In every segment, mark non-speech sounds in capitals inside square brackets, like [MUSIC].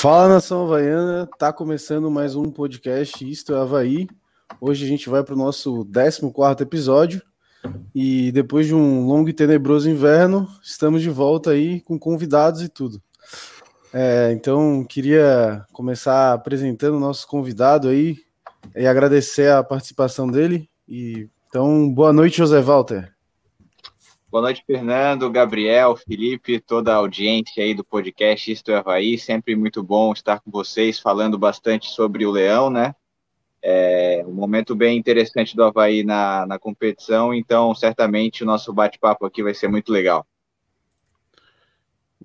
Fala nação havaiana, tá começando mais um podcast Isto é Havaí. Hoje a gente vai para o nosso 14 episódio e depois de um longo e tenebroso inverno, estamos de volta aí com convidados e tudo. É, então, queria começar apresentando o nosso convidado aí e agradecer a participação dele. E, então, boa noite, José Walter. Boa noite, Fernando, Gabriel, Felipe, toda a audiência aí do podcast Isto é Havaí. Sempre muito bom estar com vocês, falando bastante sobre o Leão, né? É um momento bem interessante do Havaí na, na competição, então certamente o nosso bate-papo aqui vai ser muito legal.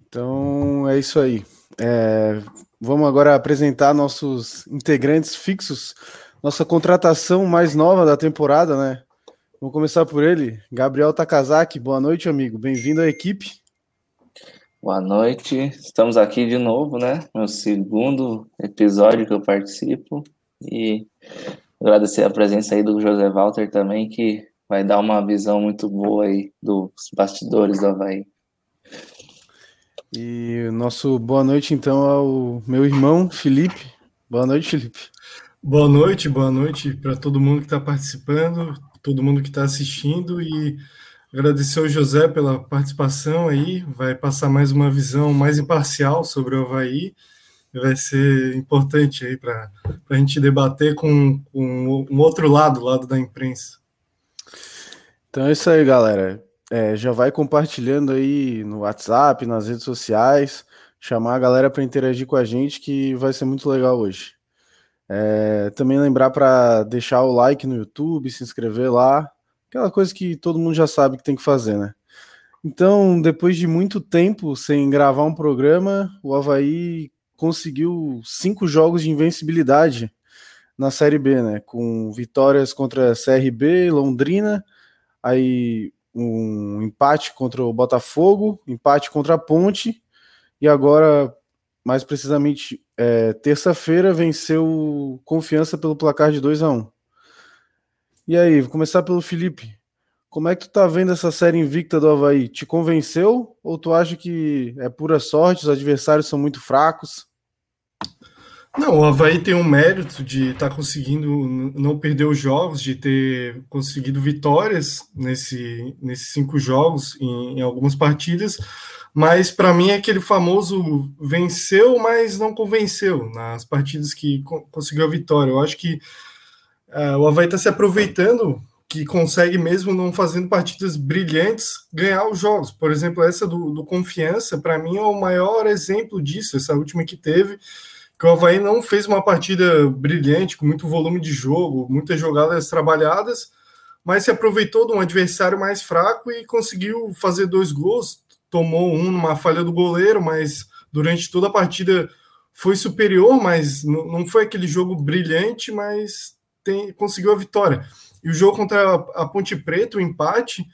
Então é isso aí. É, vamos agora apresentar nossos integrantes fixos, nossa contratação mais nova da temporada, né? Vamos começar por ele. Gabriel Takazaki, boa noite, amigo. Bem-vindo à equipe. Boa noite. Estamos aqui de novo, né? Meu segundo episódio que eu participo. E agradecer a presença aí do José Walter também, que vai dar uma visão muito boa aí dos bastidores do Havaí. E nosso boa noite, então, ao meu irmão Felipe. Boa noite, Felipe. Boa noite, boa noite para todo mundo que está participando todo mundo que está assistindo e agradecer ao José pela participação aí, vai passar mais uma visão mais imparcial sobre o Havaí, vai ser importante aí para a gente debater com, com um outro lado, o lado da imprensa. Então é isso aí, galera. É, já vai compartilhando aí no WhatsApp, nas redes sociais, chamar a galera para interagir com a gente, que vai ser muito legal hoje. É, também lembrar para deixar o like no YouTube, se inscrever lá, aquela coisa que todo mundo já sabe que tem que fazer, né? Então, depois de muito tempo sem gravar um programa, o Havaí conseguiu cinco jogos de invencibilidade na Série B, né? Com vitórias contra CRB, Londrina, aí um empate contra o Botafogo, empate contra a Ponte, e agora, mais precisamente, é, terça-feira venceu Confiança pelo placar de 2 a 1 E aí, vou começar pelo Felipe. Como é que tu tá vendo essa série invicta do Havaí? Te convenceu ou tu acha que é pura sorte, os adversários são muito fracos? Não, o Havaí tem um mérito de estar tá conseguindo não perder os jogos, de ter conseguido vitórias nesse, nesses cinco jogos em, em algumas partidas, mas para mim é aquele famoso venceu, mas não convenceu nas partidas que conseguiu a vitória. Eu acho que uh, o Havaí está se aproveitando que consegue, mesmo não fazendo partidas brilhantes, ganhar os jogos. Por exemplo, essa do, do Confiança, para mim, é o maior exemplo disso, essa última que teve, que o Havaí não fez uma partida brilhante, com muito volume de jogo, muitas jogadas trabalhadas, mas se aproveitou de um adversário mais fraco e conseguiu fazer dois gols, tomou um numa falha do goleiro, mas durante toda a partida foi superior, mas não foi aquele jogo brilhante, mas tem, conseguiu a vitória. E o jogo contra a Ponte Preta, o empate,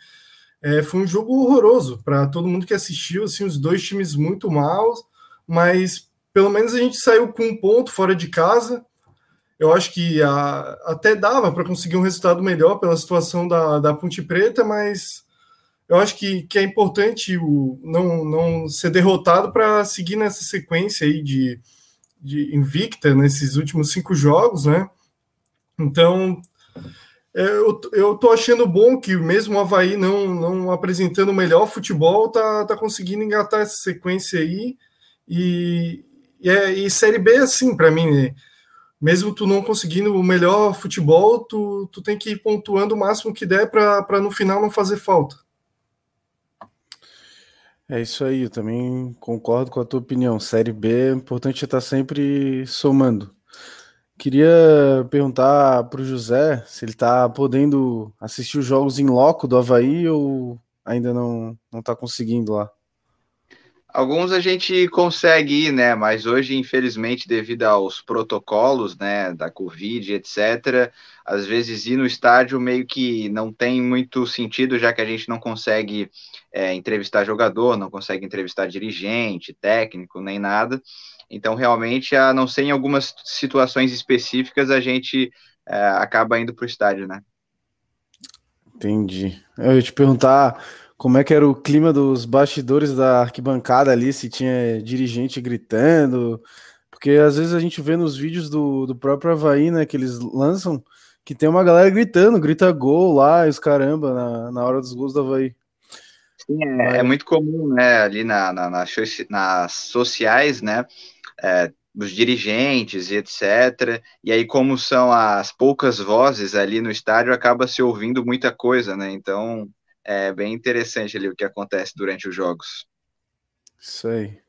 é, foi um jogo horroroso para todo mundo que assistiu, assim, os dois times muito maus, mas pelo menos a gente saiu com um ponto fora de casa. Eu acho que a, até dava para conseguir um resultado melhor pela situação da, da Ponte Preta, mas eu acho que, que é importante o, não, não ser derrotado para seguir nessa sequência aí de, de invicta nesses últimos cinco jogos, né? Então, é, eu, eu tô achando bom que mesmo o Havaí não, não apresentando o melhor futebol, tá, tá conseguindo engatar essa sequência aí. E, e, é, e Série B é assim, para mim, né? mesmo tu não conseguindo o melhor futebol, tu, tu tem que ir pontuando o máximo que der para no final não fazer falta. É isso aí, eu também concordo com a tua opinião. Série B é importante estar sempre somando. Queria perguntar para o José se ele está podendo assistir os jogos em loco do Havaí ou ainda não está conseguindo lá. Alguns a gente consegue ir, né? Mas hoje, infelizmente, devido aos protocolos, né, da Covid, etc., às vezes ir no estádio meio que não tem muito sentido, já que a gente não consegue é, entrevistar jogador, não consegue entrevistar dirigente, técnico, nem nada. Então, realmente, a não ser em algumas situações específicas, a gente é, acaba indo para o estádio, né? Entendi. Eu ia te perguntar como é que era o clima dos bastidores da arquibancada ali, se tinha dirigente gritando, Porque às vezes a gente vê nos vídeos do, do próprio Havaí, né, que eles lançam, que tem uma galera gritando, grita gol lá, os caramba, na, na hora dos gols do Havaí. Sim, é, é muito comum, né, ali na, na, na nas sociais, né, é, os dirigentes e etc. E aí, como são as poucas vozes ali no estádio, acaba se ouvindo muita coisa, né? Então, é bem interessante ali o que acontece durante os jogos. Isso aí.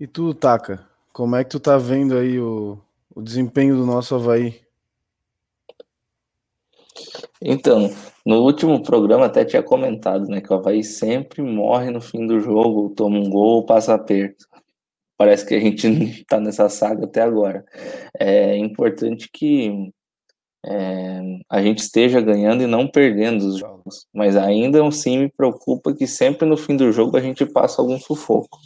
E tu, Taka, como é que tu tá vendo aí o, o desempenho do nosso Havaí? Então, no último programa até tinha comentado, né, que o Havaí sempre morre no fim do jogo, toma um gol, passa aperto. Parece que a gente [LAUGHS] tá nessa saga até agora. É importante que é, a gente esteja ganhando e não perdendo os jogos. Mas ainda assim me preocupa que sempre no fim do jogo a gente passa algum sufoco.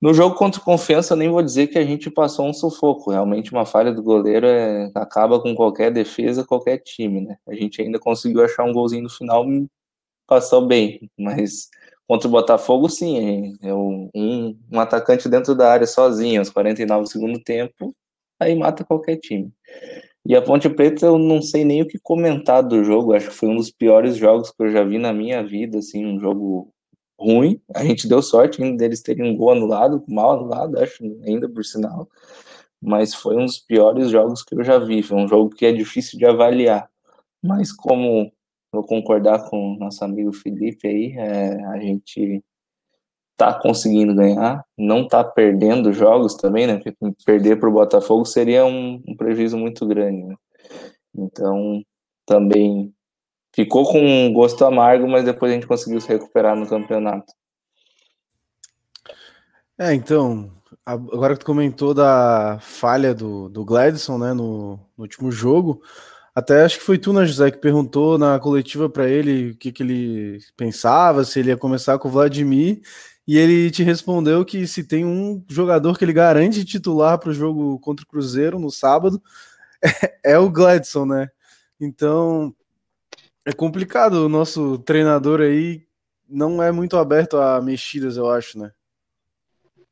No jogo contra Confiança, nem vou dizer que a gente passou um sufoco. Realmente, uma falha do goleiro é, acaba com qualquer defesa, qualquer time, né? A gente ainda conseguiu achar um golzinho no final, passou bem. Mas contra o Botafogo, sim. É um, um atacante dentro da área sozinho, aos 49 do segundo tempo, aí mata qualquer time. E a Ponte Preta, eu não sei nem o que comentar do jogo. Acho que foi um dos piores jogos que eu já vi na minha vida, assim, um jogo ruim. A gente deu sorte ainda deles terem um gol anulado, mal anulado, acho, ainda por sinal. Mas foi um dos piores jogos que eu já vi. Foi um jogo que é difícil de avaliar. Mas como vou concordar com o nosso amigo Felipe aí, é, a gente tá conseguindo ganhar, não tá perdendo jogos também, né? Porque perder para o Botafogo seria um, um, prejuízo muito grande, né? Então, também ficou com um gosto amargo, mas depois a gente conseguiu se recuperar no campeonato. É, então, agora que tu comentou da falha do, do Gladson, né, no, no último jogo, até acho que foi tu, né, José, que perguntou na coletiva para ele o que, que ele pensava, se ele ia começar com o Vladimir, e ele te respondeu que se tem um jogador que ele garante titular para o jogo contra o Cruzeiro no sábado, [LAUGHS] é, é o Gladson, né? Então é complicado. O nosso treinador aí não é muito aberto a mexidas, eu acho, né?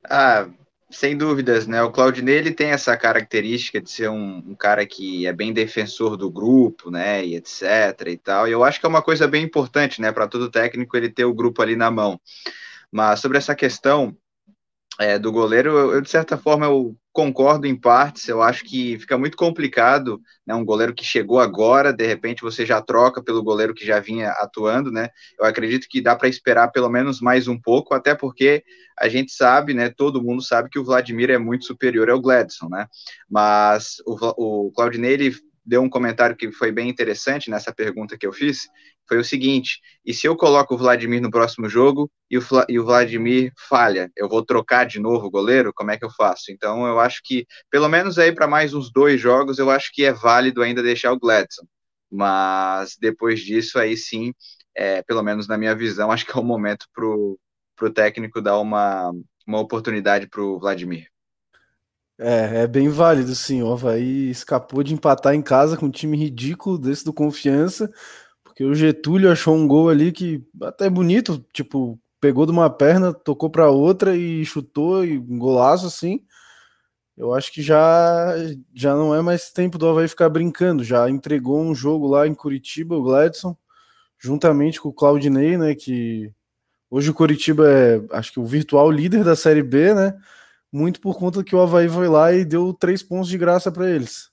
Ah, sem dúvidas, né? O Claudinei ele tem essa característica de ser um, um, cara que é bem defensor do grupo, né? E etc. e tal. E eu acho que é uma coisa bem importante, né? Para todo técnico ele ter o grupo ali na mão. Mas sobre essa questão é, do goleiro, eu, eu, de certa forma eu concordo em partes. Eu acho que fica muito complicado, né? Um goleiro que chegou agora, de repente você já troca pelo goleiro que já vinha atuando, né? Eu acredito que dá para esperar pelo menos mais um pouco, até porque a gente sabe, né? Todo mundo sabe que o Vladimir é muito superior ao Gladson, né? Mas o, o Claudinei ele deu um comentário que foi bem interessante nessa pergunta que eu fiz, foi o seguinte: e se eu coloco o Vladimir no próximo jogo e o, e o Vladimir falha, eu vou trocar de novo o goleiro? Como é que eu faço? Então eu acho que, pelo menos aí para mais uns dois jogos, eu acho que é válido ainda deixar o Gladson. Mas depois disso, aí sim, é, pelo menos na minha visão, [LAUGHS] acho que é o momento para o técnico dar uma, uma oportunidade para o Vladimir. É, é bem válido, sim. O Havaí escapou de empatar em casa com um time ridículo desse do Confiança, porque o Getúlio achou um gol ali que até bonito, tipo, pegou de uma perna, tocou para outra e chutou e um golaço assim. Eu acho que já já não é mais tempo do Havaí ficar brincando, já entregou um jogo lá em Curitiba, o Gladson, juntamente com o Claudinei, né, que hoje o Curitiba é, acho que o virtual líder da Série B, né? muito por conta que o Havaí foi lá e deu três pontos de graça para eles.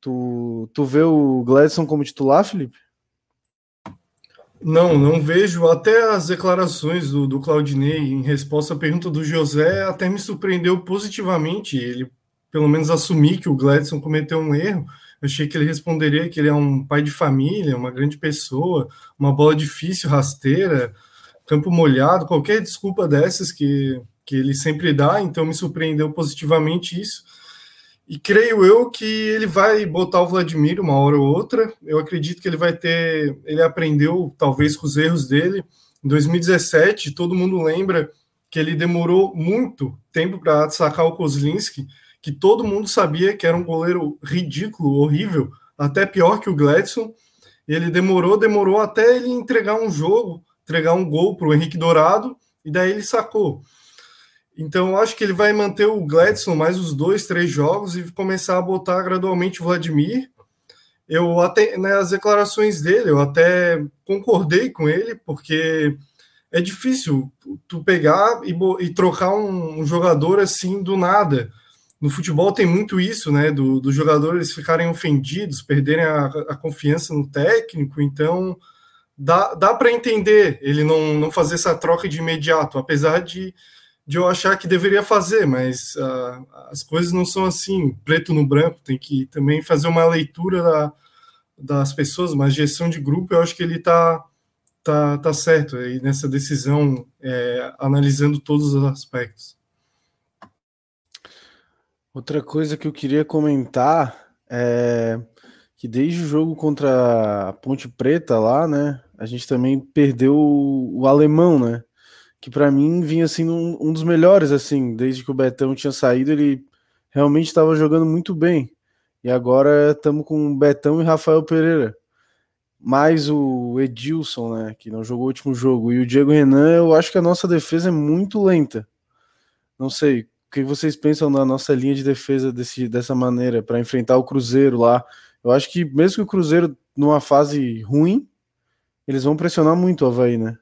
Tu, tu vê o Gladson como titular, Felipe? Não, não vejo. Até as declarações do, do Claudinei em resposta à pergunta do José até me surpreendeu positivamente. Ele, pelo menos, assumir que o Gladson cometeu um erro. Eu achei que ele responderia que ele é um pai de família, uma grande pessoa, uma bola difícil, rasteira, campo molhado, qualquer desculpa dessas que que ele sempre dá, então me surpreendeu positivamente isso. E creio eu que ele vai botar o Vladimir uma hora ou outra. Eu acredito que ele vai ter. Ele aprendeu, talvez, com os erros dele. Em 2017, todo mundo lembra que ele demorou muito tempo para sacar o Kozlinski, que todo mundo sabia que era um goleiro ridículo, horrível, até pior que o Gladson. Ele demorou, demorou até ele entregar um jogo, entregar um gol para o Henrique Dourado, e daí ele sacou. Então, acho que ele vai manter o Gladson mais os dois, três jogos e começar a botar gradualmente o Vladimir. Eu até, nas declarações dele, eu até concordei com ele, porque é difícil tu pegar e, e trocar um, um, jogador assim do nada. No futebol tem muito isso, né? Dos do jogadores ficarem ofendidos, perderem a, a, confiança no técnico. Então, dá, dá para entender ele não, não fazer essa troca de imediato, apesar de, de eu achar que deveria fazer, mas uh, as coisas não são assim, preto no branco. Tem que também fazer uma leitura da, das pessoas, mas gestão de grupo, eu acho que ele está tá, tá certo aí nessa decisão, é, analisando todos os aspectos. Outra coisa que eu queria comentar é que desde o jogo contra a Ponte Preta lá, né, a gente também perdeu o, o alemão, né, que para mim vinha assim um, um, dos melhores assim, desde que o Betão tinha saído, ele realmente estava jogando muito bem. E agora estamos com Betão e Rafael Pereira mais o Edilson, né, que não jogou o último jogo, e o Diego Renan, eu acho que a nossa defesa é muito lenta. Não sei, o que vocês pensam na nossa linha de defesa desse, dessa maneira, para enfrentar o Cruzeiro lá? Eu acho que mesmo que o Cruzeiro numa fase ruim, eles vão pressionar muito o Havaí, né?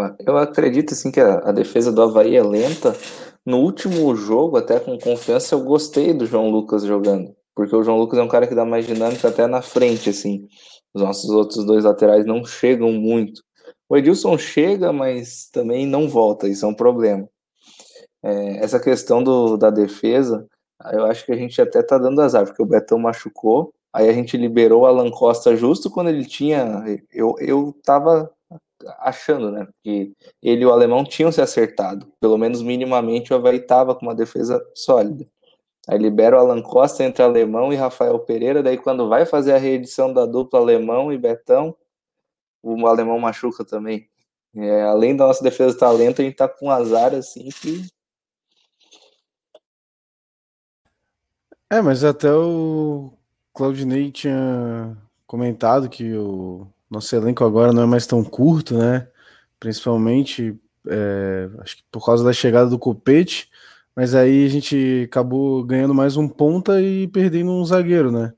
Eu, eu acredito assim que a, a defesa do Havaí é lenta. No último jogo, até com confiança, eu gostei do João Lucas jogando porque o João Lucas é um cara que dá mais dinâmica até na frente, assim. Os nossos outros dois laterais não chegam muito. O Edilson chega, mas também não volta, isso é um problema. É, essa questão do, da defesa, eu acho que a gente até tá dando azar, porque o Betão machucou, aí a gente liberou o Alan Costa justo quando ele tinha. Eu, eu tava achando, né? Que ele e o alemão tinham se acertado. Pelo menos minimamente o Havaí tava com uma defesa sólida. Aí libera o Alan Costa entre Alemão e Rafael Pereira. Daí, quando vai fazer a reedição da dupla Alemão e Betão, o Alemão machuca também. É, além da nossa defesa estar lenta, a gente tá com um azar assim que. É, mas até o Claudinei tinha comentado que o nosso elenco agora não é mais tão curto, né? Principalmente, é, acho que por causa da chegada do Copete mas aí a gente acabou ganhando mais um ponta e perdendo um zagueiro, né?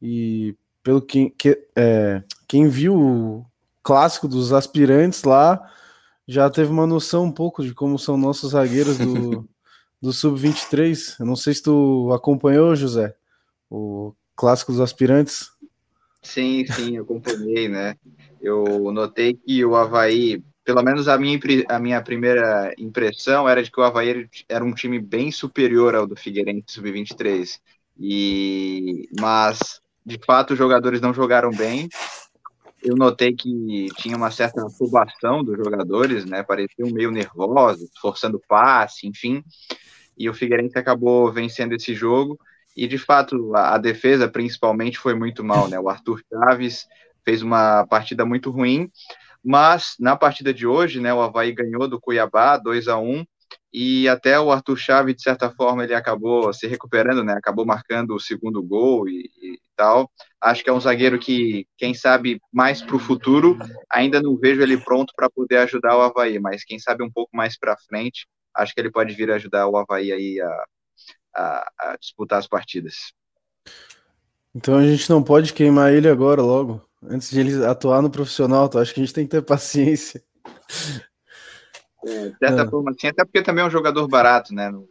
E pelo que, que é, quem viu o clássico dos aspirantes lá já teve uma noção um pouco de como são nossos zagueiros do, [LAUGHS] do Sub-23. Eu não sei se tu acompanhou, José, o clássico dos aspirantes. Sim, sim, acompanhei, né? Eu notei que o Havaí pelo menos a minha, a minha primeira impressão era de que o Havaí era um time bem superior ao do Figueirense Sub-23. E, mas, de fato, os jogadores não jogaram bem. Eu notei que tinha uma certa afobação dos jogadores, né? Pareciam meio nervosos, forçando passe, enfim. E o Figueirense acabou vencendo esse jogo. E, de fato, a, a defesa, principalmente, foi muito mal, né? O Arthur Chaves fez uma partida muito ruim. Mas na partida de hoje, né, o Havaí ganhou do Cuiabá 2 a 1 e até o Arthur Chave, de certa forma, ele acabou se recuperando, né? Acabou marcando o segundo gol e, e tal. Acho que é um zagueiro que, quem sabe, mais para o futuro, ainda não vejo ele pronto para poder ajudar o Havaí, mas quem sabe um pouco mais para frente, acho que ele pode vir ajudar o Havaí aí a, a, a disputar as partidas. Então a gente não pode queimar ele agora logo antes de ele atuar no profissional, tu acho que a gente tem que ter paciência. É, de certa forma, assim, até porque também é um jogador barato, né? Não,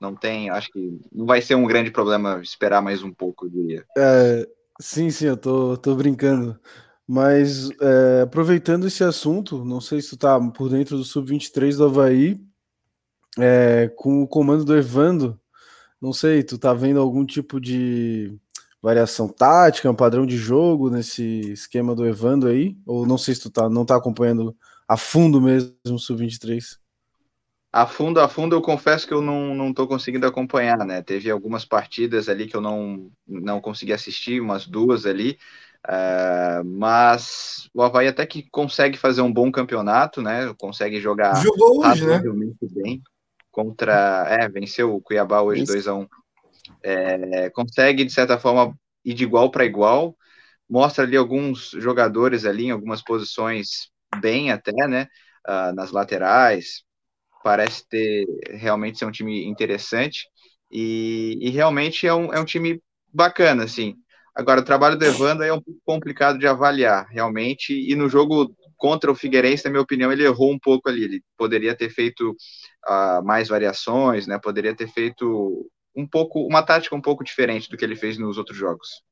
não tem, acho que não vai ser um grande problema esperar mais um pouco, eu diria. É, sim, sim, eu tô, tô brincando. Mas é, aproveitando esse assunto, não sei se tu tá por dentro do Sub-23 do Havaí, é, com o comando do Evando, não sei, tu tá vendo algum tipo de variação tática, um padrão de jogo nesse esquema do Evando aí? Ou não sei se tu tá, não tá acompanhando a fundo mesmo o Sub-23? A fundo, a fundo, eu confesso que eu não, não tô conseguindo acompanhar, né? Teve algumas partidas ali que eu não, não consegui assistir, umas duas ali, uh, mas o Havaí até que consegue fazer um bom campeonato, né? Consegue jogar Jogou hoje, né? bem contra. É, venceu o Cuiabá hoje 2 a 1 um é, consegue, de certa forma, ir de igual para igual, mostra ali alguns jogadores ali em algumas posições bem até, né? Uh, nas laterais, parece ter realmente ser um time interessante e, e realmente é um, é um time bacana, assim. Agora, o trabalho do Evandro é um pouco complicado de avaliar, realmente, e no jogo contra o Figueirense, na minha opinião, ele errou um pouco ali. Ele poderia ter feito uh, mais variações, né? Poderia ter feito um pouco, uma tática um pouco diferente do que ele fez nos outros jogos.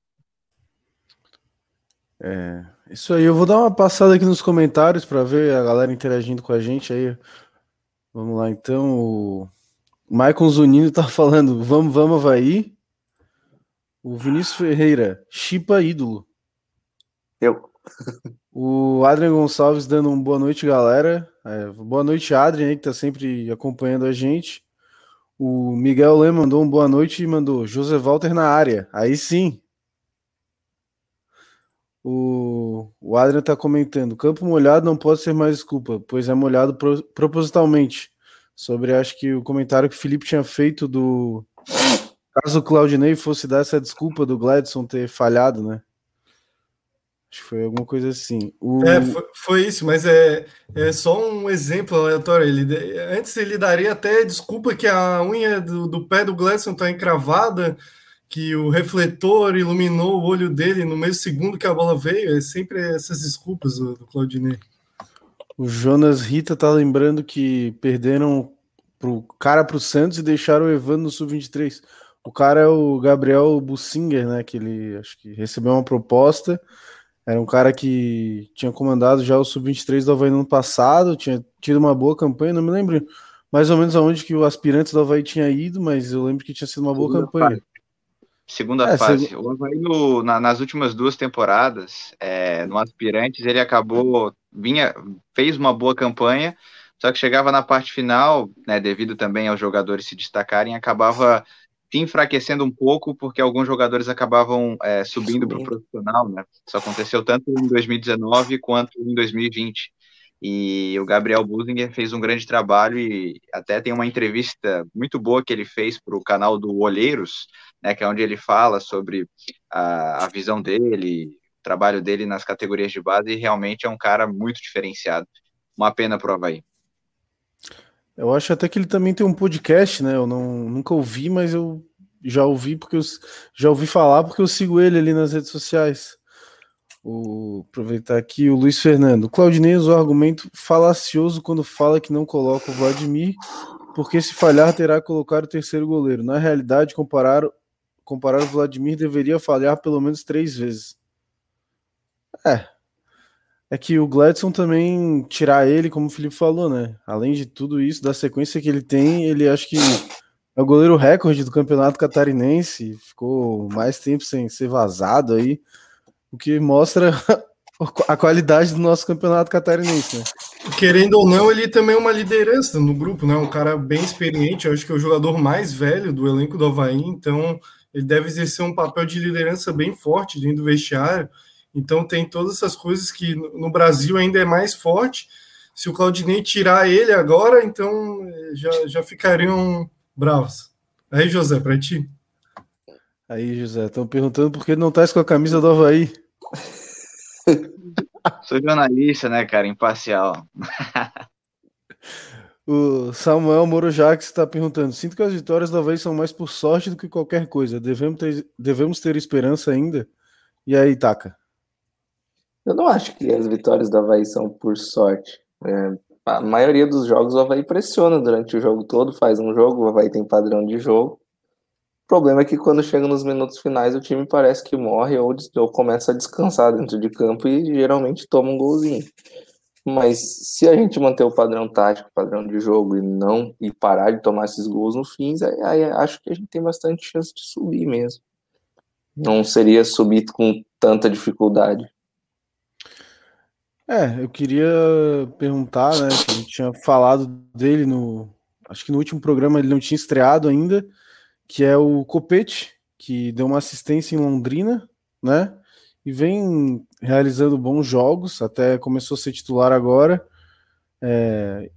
É, isso aí, eu vou dar uma passada aqui nos comentários para ver a galera interagindo com a gente aí. Vamos lá, então. O Maicon Zunino tá [LAUGHS] falando, vamos, vamos, vai. O Vinícius Ferreira, chipa ídolo. Eu. O Adrian Gonçalves dando um boa noite, galera. É, boa noite, Adrian, aí, que tá sempre acompanhando a gente. O Miguel Lê mandou um boa noite e mandou José Walter na área. Aí sim. O, o Adrian tá comentando: campo molhado não pode ser mais desculpa, pois é molhado pro, propositalmente. Sobre, acho que o comentário que o Felipe tinha feito do. Caso o Claudinei fosse dar essa desculpa do Gladson ter falhado, né? Acho que foi alguma coisa assim. O... É, foi, foi, isso, mas é, é só um exemplo aleatório. Ele, antes ele daria até desculpa que a unha do, do pé do Gladson está encravada, que o refletor iluminou o olho dele no mesmo segundo que a bola veio. É sempre essas desculpas do, do Claudinei. O Jonas Rita tá lembrando que perderam pro cara pro Santos e deixaram o Evandro no sub-23. O cara é o Gabriel Bussinger, né? Que ele acho que recebeu uma proposta era um cara que tinha comandado já o Sub-23 do Havaí no ano passado, tinha tido uma boa campanha, não me lembro mais ou menos aonde que o aspirante do Havaí tinha ido, mas eu lembro que tinha sido uma boa Segunda campanha. Fase. Segunda é, fase. Seg... O Havaí no, na, nas últimas duas temporadas, é, no aspirantes, ele acabou, vinha, fez uma boa campanha, só que chegava na parte final, né, devido também aos jogadores se destacarem, acabava enfraquecendo um pouco porque alguns jogadores acabavam é, subindo para o profissional, né? Isso aconteceu tanto em 2019 quanto em 2020. E o Gabriel Businger fez um grande trabalho e até tem uma entrevista muito boa que ele fez para o canal do Olheiros, né, que é onde ele fala sobre a, a visão dele, o trabalho dele nas categorias de base, e realmente é um cara muito diferenciado. Uma pena para o Havaí. Eu acho até que ele também tem um podcast, né? Eu não, nunca ouvi, mas eu já ouvi porque eu já ouvi falar porque eu sigo ele ali nas redes sociais. O, aproveitar aqui o Luiz Fernando. O Claudinei usou argumento falacioso quando fala que não coloca o Vladimir, porque se falhar terá que colocar o terceiro goleiro. Na realidade, comparar, comparar o Vladimir deveria falhar pelo menos três vezes. É, é que o Gladson também tirar ele, como o Felipe falou, né? Além de tudo isso, da sequência que ele tem, ele acho que é o goleiro recorde do campeonato catarinense, ficou mais tempo sem ser vazado aí, o que mostra [LAUGHS] a qualidade do nosso campeonato catarinense, né? Querendo ou não, ele também é uma liderança no grupo, né? Um cara bem experiente, eu acho que é o jogador mais velho do elenco do Havaí, então ele deve exercer um papel de liderança bem forte dentro do vestiário. Então tem todas essas coisas que no Brasil ainda é mais forte. Se o Claudinei tirar ele agora, então eh, já, já ficariam bravos. Aí, José, para ti. Aí, José, estão perguntando por que não tá com a camisa do Havaí. [LAUGHS] Sou jornalista, né, cara? Imparcial. [LAUGHS] o Samuel Moro Jacques está perguntando: sinto que as vitórias do Havaí são mais por sorte do que qualquer coisa. Devemos ter, devemos ter esperança ainda? E aí, Taca? Eu não acho que as vitórias do Havaí são por sorte. É, a maioria dos jogos o Havaí pressiona durante o jogo todo, faz um jogo, o Havaí tem padrão de jogo. O problema é que quando chega nos minutos finais o time parece que morre ou, ou começa a descansar dentro de campo e geralmente toma um golzinho. Mas se a gente manter o padrão tático, padrão de jogo e não e parar de tomar esses gols no fim, aí, aí acho que a gente tem bastante chance de subir mesmo. Não seria subir com tanta dificuldade. É, eu queria perguntar, né, que a gente tinha falado dele no, acho que no último programa ele não tinha estreado ainda, que é o Copete, que deu uma assistência em Londrina, né, e vem realizando bons jogos, até começou a ser titular agora. É,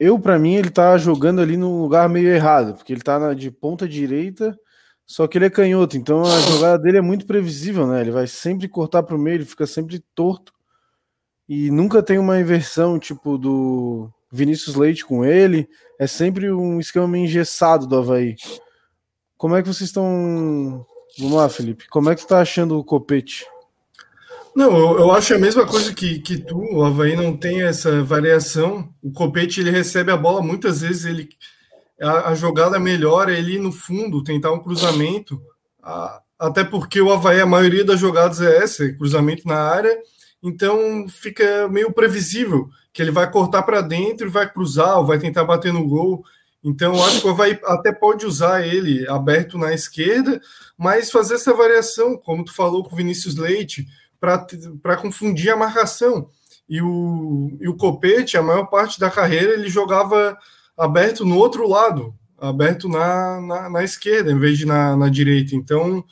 eu, para mim, ele tá jogando ali no lugar meio errado, porque ele tá na, de ponta direita, só que ele é canhoto, então a jogada dele é muito previsível, né? Ele vai sempre cortar para o meio, ele fica sempre torto e nunca tem uma inversão tipo do Vinícius Leite com ele. É sempre um esquema meio engessado do Havaí. Como é que vocês estão. Vamos lá, Felipe. Como é que você está achando o Copete? Não, eu, eu, acho a mesma coisa que, que tu. O Havaí não tem essa variação. O Copete ele recebe a bola muitas vezes. ele A, a jogada melhor é ele no fundo, tentar um cruzamento. A, até porque o Havaí, a maioria das jogadas é essa, é cruzamento na área. Então fica meio previsível que ele vai cortar para dentro vai cruzar ou vai tentar bater no gol. Então, acho que Havaí até pode usar ele aberto na esquerda, mas fazer essa variação, como tu falou com o Vinícius Leite, para confundir a marcação. E o, e o Copete, a maior parte da carreira, ele jogava aberto no outro lado, aberto na, na, na esquerda, em vez de na, na direita. Então,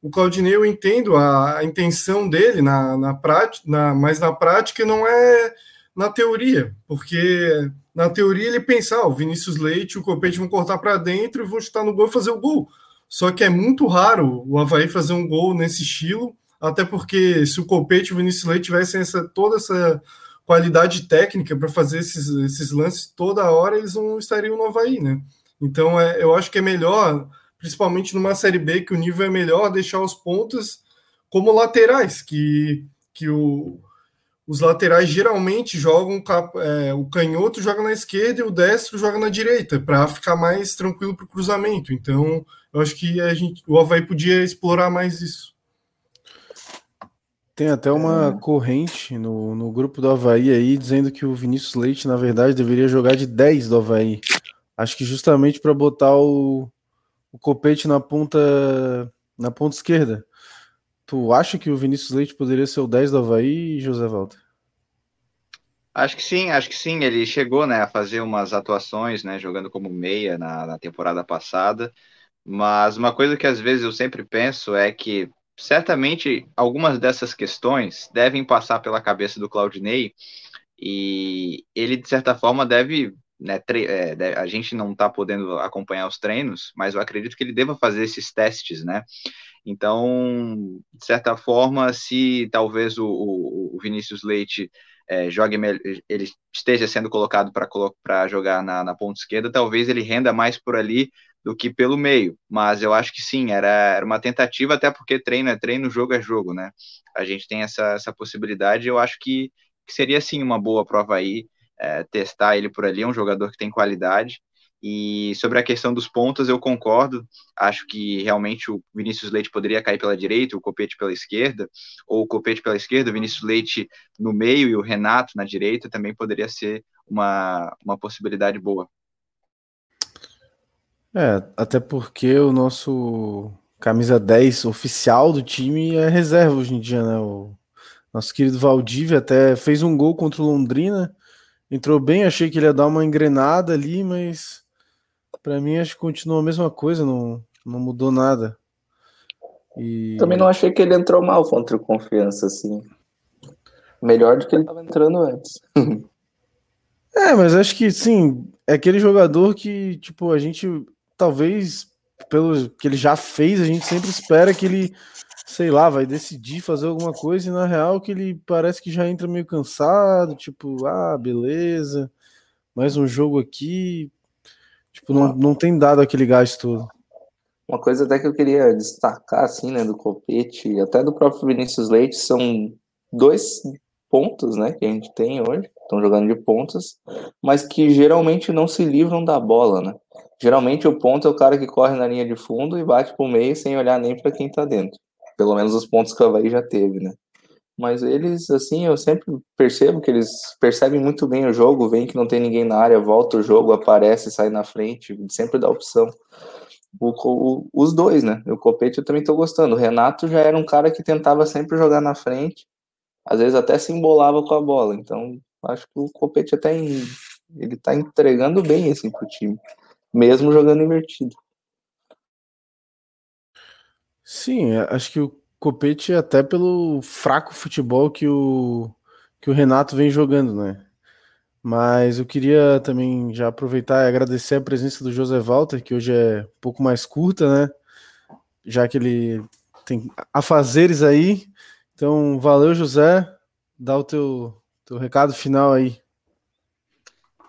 o Claudinei, eu entendo a, a intenção dele, na, na prática, na, mas na prática não é na teoria, porque na teoria ele pensa, ah, o Vinícius Leite e o Copete vão cortar para dentro e vão chutar no gol e fazer o gol. Só que é muito raro o Havaí fazer um gol nesse estilo, até porque se o Copete e o Vinícius Leite tivessem essa, toda essa qualidade técnica para fazer esses, esses lances toda hora, eles não estariam no Havaí, né? Então é, eu acho que é melhor, principalmente numa Série B, que o nível é melhor, deixar os pontos como laterais, que, que o, os laterais geralmente jogam, é, o canhoto joga na esquerda e o destro joga na direita, para ficar mais tranquilo para o cruzamento. Então, eu acho que a gente, o Havaí podia explorar mais isso. Tem até uma é. corrente no, no grupo do Havaí aí dizendo que o Vinícius Leite, na verdade, deveria jogar de 10 do Havaí. Acho que justamente para botar o, o copete na ponta na ponta esquerda. Tu acha que o Vinícius Leite poderia ser o 10 do Havaí, José Walter? Acho que sim, acho que sim. Ele chegou né, a fazer umas atuações, né, jogando como meia na, na temporada passada. Mas uma coisa que às vezes eu sempre penso é que certamente algumas dessas questões devem passar pela cabeça do Claudinei e ele, de certa forma, deve. Né, é, a gente não está podendo acompanhar os treinos, mas eu acredito que ele deva fazer esses testes, né? Então, de certa forma, se talvez o, o, Vinícius Leite é, jogue ele esteja sendo colocado para jogar na, na ponta esquerda, talvez ele renda mais por ali do que pelo meio. Mas eu acho que sim, era, era uma tentativa, até porque treino é treino, jogo é jogo, né? A gente tem essa, essa possibilidade, eu acho que, que seria sim uma boa prova aí, é, testar ele por ali, é um jogador que tem qualidade. E sobre a questão dos pontos, eu concordo. Acho que realmente o Vinícius Leite poderia cair pela direita, o Copete pela esquerda, ou o Copete pela esquerda, o Vinícius Leite no meio e o Renato na direita também poderia ser uma, uma possibilidade boa. É, até porque o nosso camisa 10 oficial do time é reserva hoje em dia, né? O nosso querido Valdívia até fez um gol contra o Londrina, entrou bem, achei que ele ia dar uma engrenada ali, mas para mim acho que continua a mesma coisa, não, não mudou nada. E... Também não achei que ele entrou mal contra o Confiança, assim. Melhor do que ele estava entrando antes. [LAUGHS] é, mas acho que sim, é aquele jogador que, tipo, a gente talvez pelo que ele já fez, a gente sempre espera que ele, sei lá, vai decidir fazer alguma coisa e na real que ele parece que já entra meio cansado, tipo, ah, beleza, mais um jogo aqui, tipo, não, não tem dado aquele gás todo. Uma coisa até que eu queria destacar, assim, né, do Copete e até do próprio Vinícius Leite, são dois pontos, né, que a gente tem hoje, estão jogando de pontas, mas que geralmente não se livram da bola, né? Geralmente o ponto é o cara que corre na linha de fundo e bate pro meio sem olhar nem para quem tá dentro. Pelo menos os pontos que o Havaí já teve, né? Mas eles, assim, eu sempre percebo que eles percebem muito bem o jogo, veem que não tem ninguém na área, volta o jogo, aparece, sai na frente, sempre dá opção. O, o, os dois, né? O Copete eu também tô gostando. O Renato já era um cara que tentava sempre jogar na frente, às vezes até se embolava com a bola. Então, acho que o Copete até em, ele tá entregando bem assim pro time mesmo jogando invertido. Sim, é, acho que o Copete, até pelo fraco futebol que o, que o Renato vem jogando, né? Mas eu queria também já aproveitar e agradecer a presença do José Walter, que hoje é um pouco mais curta, né? Já que ele tem afazeres aí. Então, valeu, José. dar o teu, teu recado final aí.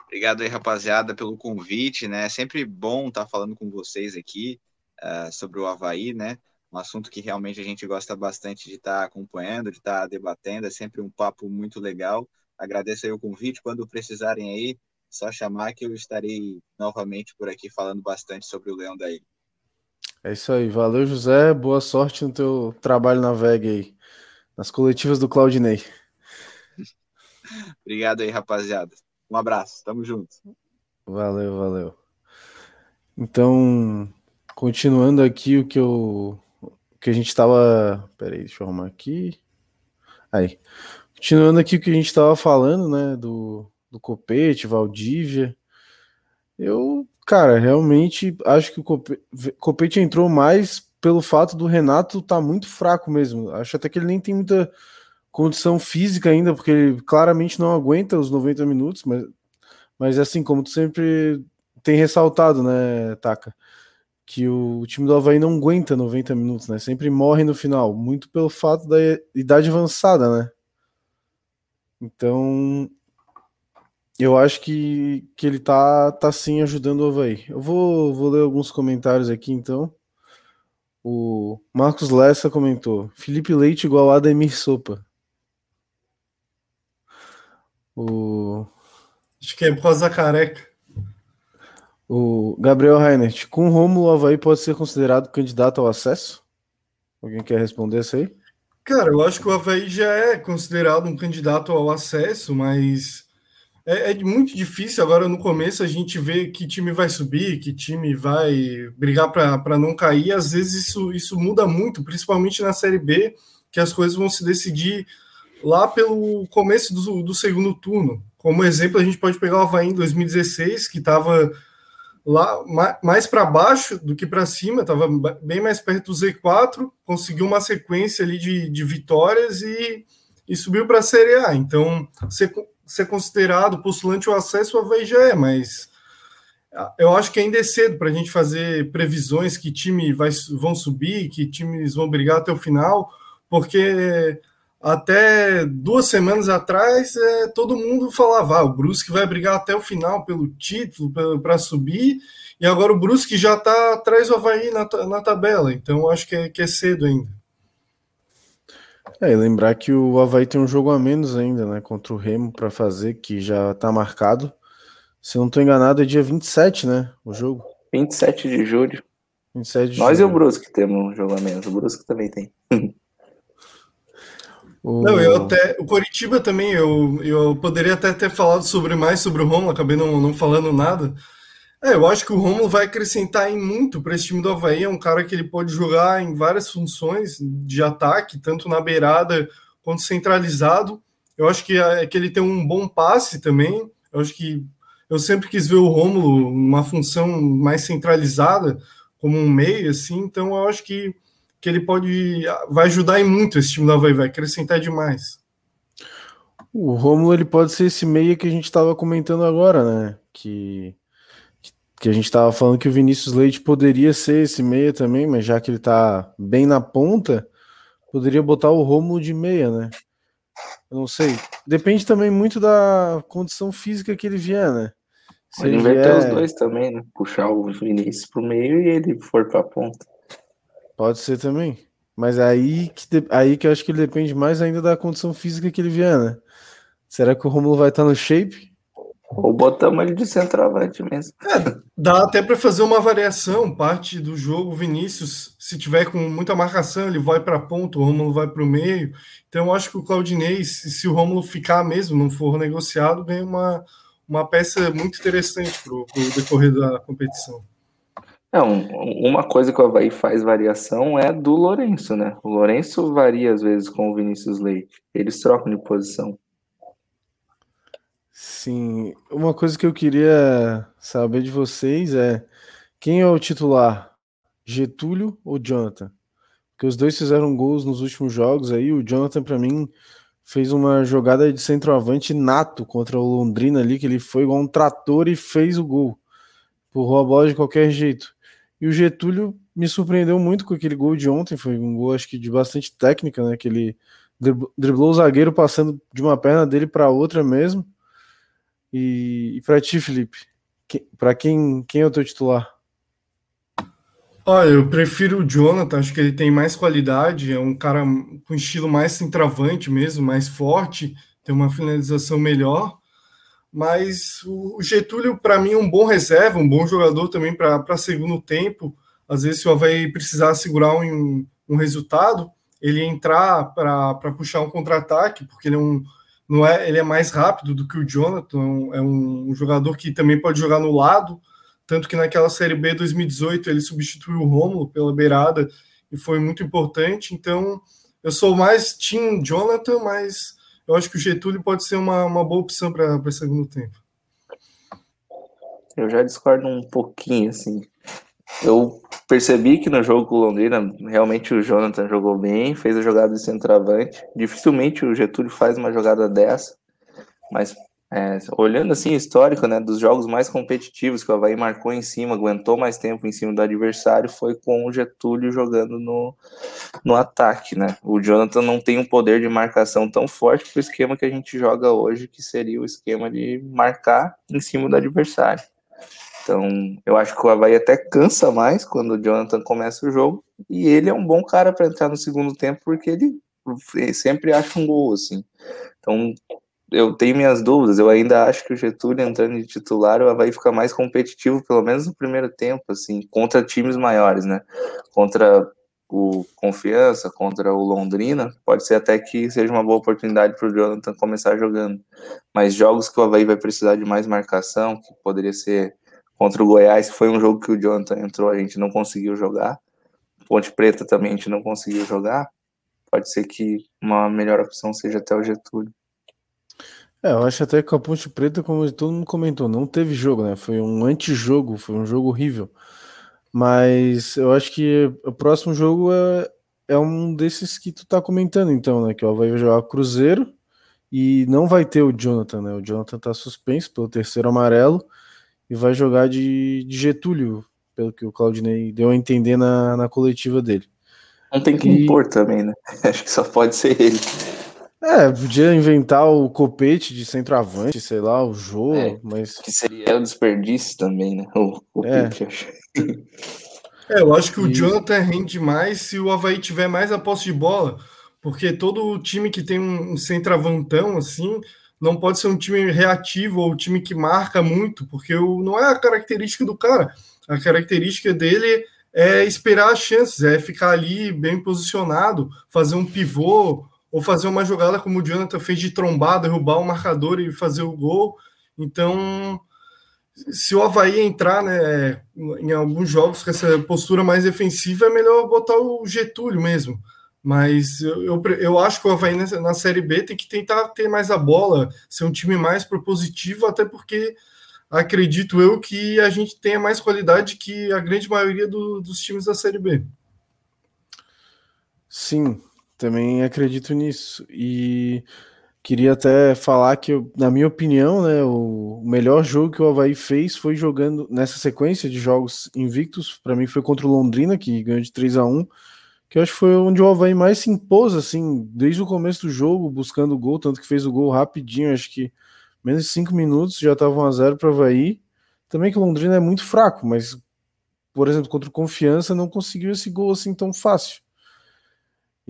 Obrigado aí, rapaziada, pelo convite, né? É sempre bom estar falando com vocês aqui uh, sobre o Havaí, né? Um assunto que realmente a gente gosta bastante de estar acompanhando, de estar debatendo, é sempre um papo muito legal. Agradeço aí o convite, quando precisarem aí, só chamar que eu estarei novamente por aqui falando bastante sobre o Leão da Ilha. É isso aí, valeu José, boa sorte no teu trabalho na VEG aí, nas coletivas do Claudinei. [LAUGHS] Obrigado aí, rapaziada. Um abraço, tamo junto. Valeu, valeu. Então, continuando aqui o que eu que a gente estava, peraí, deixa eu arrumar aqui. Aí. Continuando aqui o que a gente estava falando, né, do do Copete, Valdívia. Eu, cara, realmente acho que o Copete entrou mais pelo fato do Renato estar tá muito fraco mesmo. Acho até que ele nem tem muita condição física ainda, porque ele claramente não aguenta os 90 minutos, mas, mas assim, como tu sempre tem ressaltado, né, Taka, que o, time do Havaí não aguenta 90 minutos, né, sempre morre no final, muito pelo fato da idade avançada, né. Então, eu acho que, que ele tá, tá sim ajudando o Havaí. Eu vou, vou ler alguns comentários aqui então. O Marcos Lessa comentou: Felipe Leite igual Ademir Sopa. O... Acho que é por causa da careca. O Gabriel Reinert, com Romulo, o Havaí pode ser considerado candidato ao acesso? Alguém quer responder isso aí? Cara, eu acho que o Havaí já é considerado um candidato ao acesso, mas é, é, muito difícil agora no começo a gente ver que time vai subir, que time vai brigar para não cair. Às vezes isso, isso muda muito, principalmente na Série B, que as coisas vão se decidir lá pelo começo do, do segundo turno. Como exemplo, a gente pode pegar o Havaí em 2016, que estava lá mais para baixo do que para cima, estava bem mais perto do Z4, conseguiu uma sequência ali de, de vitórias e, e subiu para a Série A. Então, ser, ser considerado postulante ao acesso, o Havaí já é, mas eu acho que ainda é cedo para a gente fazer previsões que time vai, vão subir, que times vão brigar até o final, porque até duas semanas atrás, é, todo mundo falava: ah, o Brusque vai brigar até o final pelo título, para subir, e agora o Brusque já está atrás do Havaí na, na tabela, então acho que é, que é cedo ainda. É, e lembrar que o Havaí tem um jogo a menos ainda, né, contra o Remo para fazer, que já está marcado. Se não estou enganado, é dia 27, né, o jogo? 27 de julho. 27 de Nós julho. e o Brusque temos um jogo a menos, o Brusque também tem. [LAUGHS] O... Não, eu até. O Coritiba também, eu, eu poderia até ter falado sobre mais sobre o Romulo, acabei não, não falando nada. É, eu acho que o Romulo vai acrescentar em muito para esse time do Havaí. É um cara que ele pode jogar em várias funções de ataque, tanto na beirada quanto centralizado. Eu acho que, é, que ele tem um bom passe também. Eu acho que eu sempre quis ver o Romulo uma função mais centralizada, como um meio, assim. Então eu acho que que ele pode vai ajudar em muito esse time do Havaí, vai acrescentar demais. O Romulo ele pode ser esse meia que a gente estava comentando agora, né? Que que a gente estava falando que o Vinícius Leite poderia ser esse meia também, mas já que ele está bem na ponta, poderia botar o Romulo de meia, né? Eu não sei. Depende também muito da condição física que ele vier, né? Se ele inverter vier... os dois também, né? Puxar o Vinícius pro meio e ele for para a ponta. Pode ser também. Mas aí que, aí que eu acho que ele depende mais ainda da condição física que ele vier, né? Será que o Romulo vai estar no shape? Ou botamos ele de centroavante mesmo. É, dá até para fazer uma variação. Parte do jogo, Vinícius, se tiver com muita marcação, ele vai para a ponta, o Romulo vai para o meio. Então, eu acho que o Claudinei, se o Romulo ficar mesmo, não for negociado, ganha uma, uma peça muito interessante para o decorrer da competição. É, um, uma coisa que o Havaí faz variação é do Lourenço, né? O Lourenço varia às vezes com o Vinícius Leite. Eles trocam de posição. Sim, uma coisa que eu queria saber de vocês é quem é o titular? Getúlio ou Jonathan? Porque os dois fizeram gols nos últimos jogos aí. O Jonathan, para mim, fez uma jogada de centroavante nato contra o Londrina ali, que ele foi igual um trator e fez o gol. Empurrou a bola de qualquer jeito. E o Getúlio me surpreendeu muito com aquele gol de ontem. Foi um gol, acho que de bastante técnica, né? Que ele driblou o zagueiro passando de uma perna dele para outra mesmo. E, e para ti, Felipe, que, para quem, quem é o teu titular? Olha, eu prefiro o Jonathan, acho que ele tem mais qualidade, é um cara com estilo mais centravante mesmo, mais forte, tem uma finalização melhor. Mas o Getúlio, para mim, é um bom reserva, um bom jogador também para segundo tempo. Às vezes, se o Havaí precisar segurar um, um resultado, ele entrar para puxar um contra-ataque, porque ele é um, não é, ele é mais rápido do que o Jonathan, é um, um, jogador que também pode jogar no lado, tanto que naquela Série B 2018 ele substituiu o Romulo pela beirada e foi muito importante, então eu sou mais Team Jonathan, mas eu acho que o Getúlio pode ser uma, uma boa opção para o segundo tempo. Eu já discordo um pouquinho, assim. Eu percebi que no jogo com o Londrina, realmente o Jonathan jogou bem, fez a jogada de centroavante. Dificilmente o Getúlio faz uma jogada dessa, mas é, olhando assim histórico, né, dos jogos mais competitivos que o Havaí marcou em cima, aguentou mais tempo em cima do adversário, foi com o Getúlio jogando no, no ataque, né? O Jonathan não tem um poder de marcação tão forte para o esquema que a gente joga hoje, que seria o esquema de marcar em cima do adversário. Então, eu acho que o Havaí até cansa mais quando o Jonathan começa o jogo, e ele é um bom cara para entrar no segundo tempo, porque ele sempre acha um gol, assim. Então, eu tenho minhas dúvidas. Eu ainda acho que o Getúlio entrando de titular vai ficar mais competitivo, pelo menos no primeiro tempo, assim, contra times maiores, né? Contra o Confiança, contra o Londrina, pode ser até que seja uma boa oportunidade para o Jonathan começar jogando. Mas jogos que o Havaí vai precisar de mais marcação, que poderia ser contra o Goiás, que foi um jogo que o Jonathan entrou, a gente não conseguiu jogar. Ponte Preta também a gente não conseguiu jogar. Pode ser que uma melhor opção seja até o Getúlio. É, eu acho até que a Ponte Preta, como todo mundo comentou, não teve jogo, né? Foi um antijogo, foi um jogo horrível. Mas eu acho que o próximo jogo é, é um desses que tu tá comentando, então, né? Que ó, vai jogar Cruzeiro e não vai ter o Jonathan, né? O Jonathan tá suspenso pelo terceiro amarelo e vai jogar de, de Getúlio, pelo que o Claudinei deu a entender na, na coletiva dele. Não tem que e... impor também, né? [LAUGHS] Acho que só pode ser ele. É, podia inventar o copete de centroavante, sei lá, o jogo, é, mas. Que seria um desperdício também, né? O copete, é. acho. É, eu acho que o Jonathan rende mais se o Havaí tiver mais a posse de bola, porque todo time que tem um centroavantão, assim, não pode ser um time reativo ou um time que marca muito, porque o, não é a característica do cara. A característica dele é esperar as chances, é ficar ali bem posicionado, fazer um pivô ou fazer uma jogada como o Jonathan fez de trombar, derrubar o marcador e fazer o gol. Então, se o Havaí entrar né, em alguns jogos com essa postura mais defensiva, é melhor botar o Getúlio mesmo. Mas eu, eu, eu acho que o Havaí na, na Série B tem que tentar ter mais a bola, ser um time mais propositivo, até porque acredito eu que a gente tenha mais qualidade que a grande maioria do, dos times da Série B. Sim, também acredito nisso. E queria até falar que, na minha opinião, né, o melhor jogo que o Havaí fez foi jogando nessa sequência de jogos invictos. Para mim, foi contra o Londrina, que ganhou de 3 a 1 que eu acho que foi onde o Havaí mais se impôs, assim, desde o começo do jogo, buscando o gol, tanto que fez o gol rapidinho, acho que menos de 5 minutos já estava 1 a 0 para o Havaí. Também que o Londrina é muito fraco, mas, por exemplo, contra o Confiança não conseguiu esse gol assim tão fácil.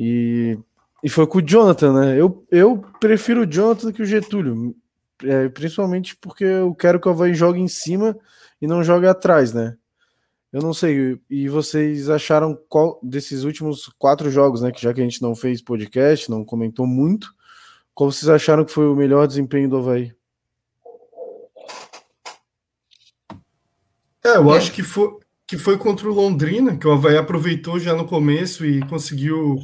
E, e foi com o Jonathan, né? Eu, eu prefiro o Jonathan que o Getúlio, é, principalmente porque eu quero que o Havaí jogue em cima e não jogue atrás, né? Eu não sei. E vocês acharam qual desses últimos quatro jogos, né? Que já que a gente não fez podcast, não comentou muito, qual vocês acharam que foi o melhor desempenho do Havaí? É, eu acho que foi, que foi contra o Londrina, que o Havaí aproveitou já no começo e conseguiu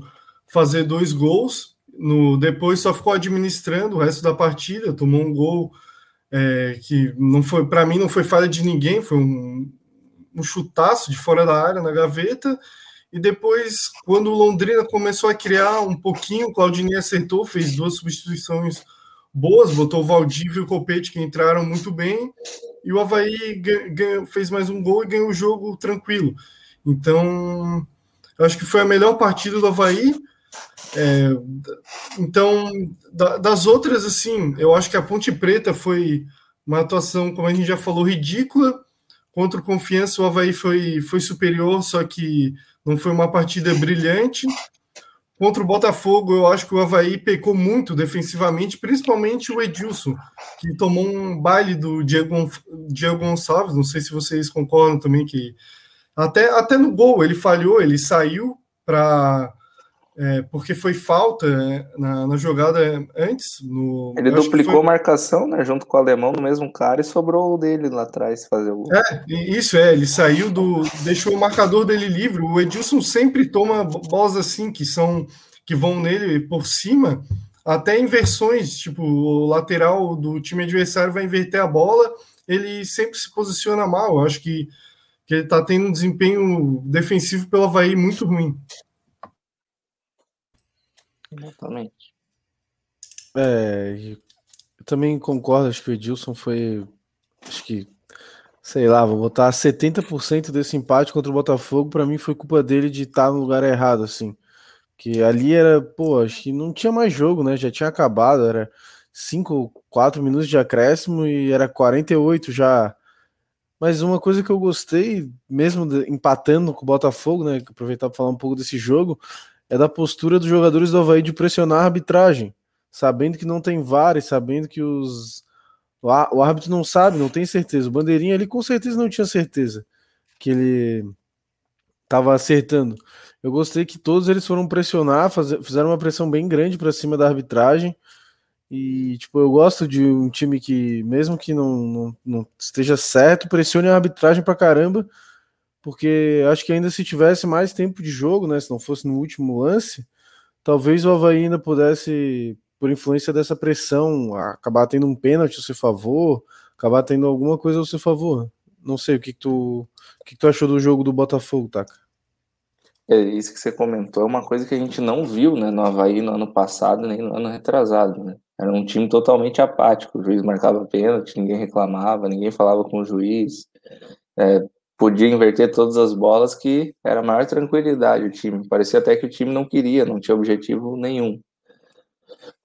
fazer dois gols. No, depois só ficou administrando o resto da partida, tomou um gol é, que não foi, para mim, não foi falha de ninguém, foi um, um chutaço de fora da área na gaveta. E depois, quando o Londrina começou a criar um pouquinho, o Claudinei acertou, fez duas substituições boas, botou o Valdívio e o Copete, que entraram muito bem, e o Havaí ganhou, fez mais um gol e ganhou o jogo tranquilo. Então, acho que foi a melhor partida do Havaí. É, então, da, das outras, assim, eu acho que a Ponte Preta foi uma atuação, como a gente já falou, ridícula. Contra o Confiança, o Havaí foi, foi superior, só que não foi uma partida brilhante. Contra o Botafogo, eu acho que o Havaí pecou muito defensivamente, principalmente o Edilson, que tomou um baile do Diego, Diego Gonçalves. Não sei se vocês concordam também que até, até no gol ele falhou, ele saiu para é, porque foi falta é, na, na, jogada antes. No, ele duplicou foi... a marcação, né, junto com o alemão no mesmo cara e sobrou o dele lá atrás fazer o. É, isso é, ele saiu do. deixou o marcador dele livre. O Edilson sempre toma bolas assim, que são. que vão nele por cima, até inversões, tipo, o lateral do time adversário vai inverter a bola, ele sempre se posiciona mal. Eu acho que, que ele está tendo um desempenho defensivo pelo Havaí muito ruim. Exatamente. É, também concordo, acho que o Edilson foi. Acho que, sei lá, vou botar 70% desse empate contra o Botafogo, para mim foi culpa dele de estar no lugar errado, assim. Que ali era, pô, acho que não tinha mais jogo, né? Já tinha acabado, era 5, 4 minutos de acréscimo e era 48 já. Mas uma coisa que eu gostei, mesmo empatando com o Botafogo, né? Aproveitar para falar um pouco desse jogo, é da postura dos jogadores do Havaí de pressionar a arbitragem, sabendo que não tem VAR e sabendo que os o árbitro não sabe, não tem certeza. O Bandeirinha ele com certeza não tinha certeza que ele estava acertando. Eu gostei que todos eles foram pressionar, fazer, fizeram uma pressão bem grande para cima da arbitragem. E, tipo, eu gosto de um time que, mesmo que não, não, não esteja certo, pressione a arbitragem para caramba, porque acho que ainda se tivesse mais tempo de jogo, né, se não fosse no último lance, talvez o Havaí ainda pudesse, por influência dessa pressão, acabar tendo um pênalti a seu favor, acabar tendo alguma coisa ao seu favor. Não sei o que, que tu, o que, que tu achou do jogo do Botafogo, Taka. É isso que você comentou, é uma coisa que a gente não viu né, no Havaí no ano passado, nem no ano retrasado. Né? Era um time totalmente apático. O juiz marcava pênalti, ninguém reclamava, ninguém falava com o juiz. É, podia inverter todas as bolas, que era a maior tranquilidade o time. Parecia até que o time não queria, não tinha objetivo nenhum.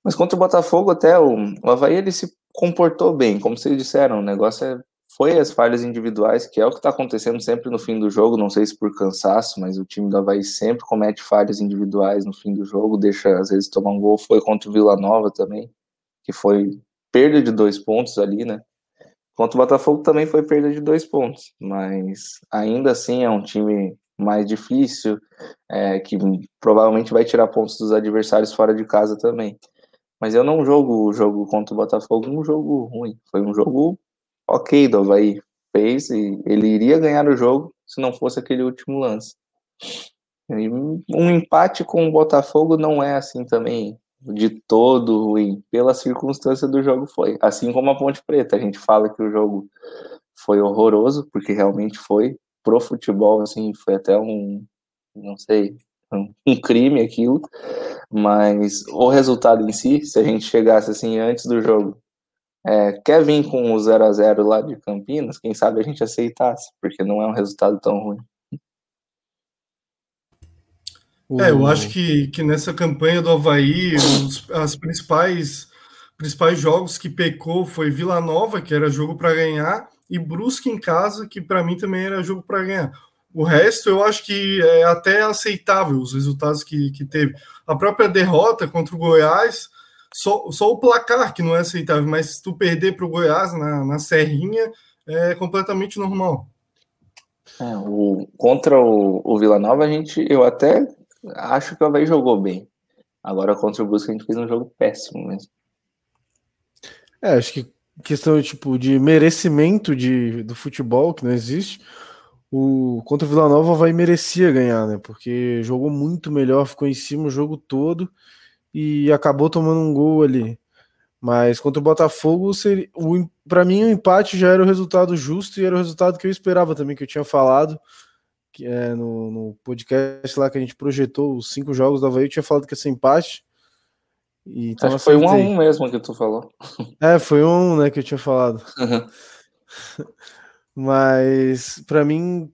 Mas contra o Botafogo, até o, o Havaí ele se comportou bem, como vocês disseram, o negócio é, foi as falhas individuais, que é o que está acontecendo sempre no fim do jogo, não sei se por cansaço, mas o time do Havaí sempre comete falhas individuais no fim do jogo, deixa às vezes tomar um gol, foi contra o Vila Nova também, que foi perda de dois pontos ali, né? Contra o Botafogo também foi perda de dois pontos, mas ainda assim é um time mais difícil, é, que provavelmente vai tirar pontos dos adversários fora de casa também. Mas eu não jogo o jogo contra o Botafogo um jogo ruim. Foi um jogo ok do Havaí. Fez e ele iria ganhar o jogo se não fosse aquele último lance. E um empate com o Botafogo não é assim também de todo ruim, pela circunstância do jogo foi. Assim como a Ponte Preta, a gente fala que o jogo foi horroroso, porque realmente foi pro futebol, assim, foi até um, não sei, um, crime aquilo, mas o resultado em si, se a gente chegasse assim antes do jogo, é, quer vir com o 0 a 0 lá de Campinas, quem sabe a gente aceitasse, porque não é um resultado tão ruim. É, eu acho que, que nessa campanha do Havaí, os, as principais, principais jogos que pecou foi Vila Nova, que era jogo para ganhar, e Brusque em casa, que para mim também era jogo para ganhar. O resto eu acho que é até aceitável os resultados que, que teve. A própria derrota contra o Goiás, só, só o placar que não é aceitável, mas se tu perder para o Goiás na, na Serrinha, é completamente normal. É, o, contra o, o Vila Nova, a gente, eu até acho que o Havaí jogou bem. Agora contra o Brusque a gente fez um jogo péssimo mesmo. É, acho que questão tipo de merecimento de, do futebol que não existe. O contra o Vila Nova vai merecia ganhar, né? Porque jogou muito melhor, ficou em cima o jogo todo e acabou tomando um gol ali. Mas contra o Botafogo, para mim o empate já era o resultado justo e era o resultado que eu esperava também, que eu tinha falado é no, no, podcast lá que a gente projetou os cinco jogos do Havaí, eu tinha falado que ia ser empate. E, então, Acho que foi um a um mesmo que tu falou. [LAUGHS] É, foi um, né, que eu tinha falado. [LAUGHS] Mas, para mim,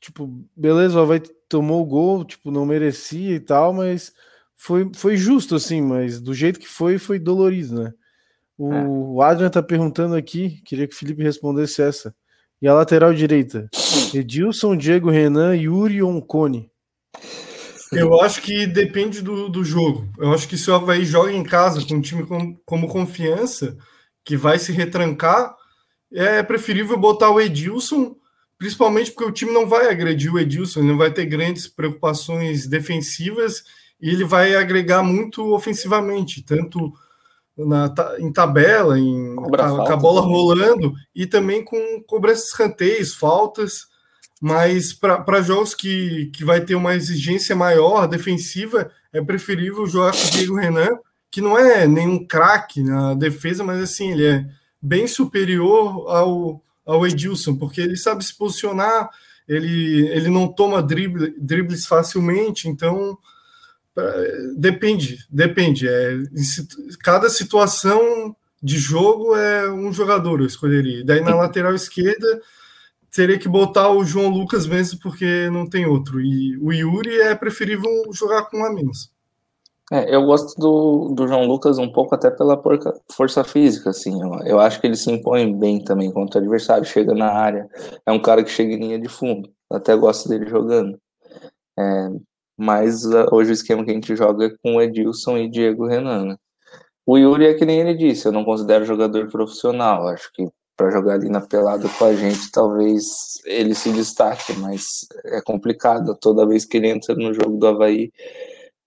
tipo, beleza, o Havaí tomou o gol, tipo, não merecia e tal, mas foi, foi justo, assim, mas do jeito que foi, foi dolorido, né? O, é. o Adrian tá perguntando aqui, queria que o Felipe respondesse essa. E a lateral direita? Edilson, Diego Renan, Yuri Oncone. Eu acho que depende do, do jogo. Eu acho que se o Havaí joga em casa com um time com, como confiança, que vai se retrancar, é preferível botar o Edilson, principalmente porque o time não vai agredir o Edilson, ele não vai ter grandes preocupações defensivas e ele vai agregar muito ofensivamente, tanto na, em tabela, em, com, a, bola rolando e também com cobranças escanteios, faltas. Mas para jogos que, que vai ter uma exigência maior defensiva, é preferível jogar com o Diego Renan, que não é nenhum craque na defesa, mas assim, ele é bem superior ao, ao Edilson, porque ele sabe se posicionar, ele, ele não toma drible, dribles facilmente, então Depende, depende. É, cada situação de jogo é um jogador, eu escolheria. Daí na lateral esquerda teria que botar o João Lucas mesmo, porque não tem outro. E o Yuri é preferível jogar com a menos. É, eu gosto do, do João Lucas um pouco até pela porca, força física, assim. Eu, eu, acho que ele se impõe bem também contra o adversário, chega na área. É um cara que chega em linha de fundo. até gosto dele jogando. É, mas uh, hoje o esquema que a gente joga é com Edilson e Diego Renan. Né? O Yuri é que nem ele disse, eu não considero jogador profissional. Acho que para jogar ali na pelada com a gente, talvez ele se destaque, mas é complicado. Toda vez que ele entra no jogo do Havaí,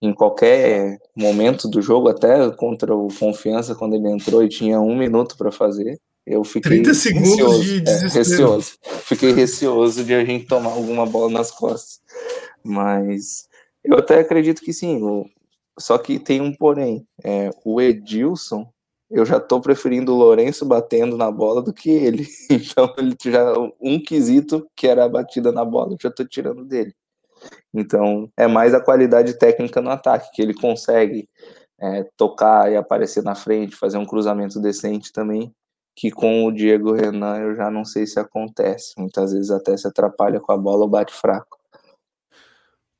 em qualquer momento do jogo, até contra o Confiança, quando ele entrou e tinha um minuto para fazer, eu fiquei 30 segundos receoso, de é, receoso. Fiquei receoso de a gente tomar alguma bola nas costas. Mas eu até acredito que sim, o... só que tem um porém. É, o Edilson, eu já estou preferindo o Lourenço batendo na bola do que ele. [LAUGHS] Então, ele já um quesito que era a batida na bola, eu já estou tirando dele. Então, é mais a qualidade técnica no ataque, que ele consegue é, tocar e aparecer na frente, fazer um cruzamento decente também, que com o Diego Renan eu já não sei se acontece. Muitas vezes até se atrapalha com a bola ou bate fraco.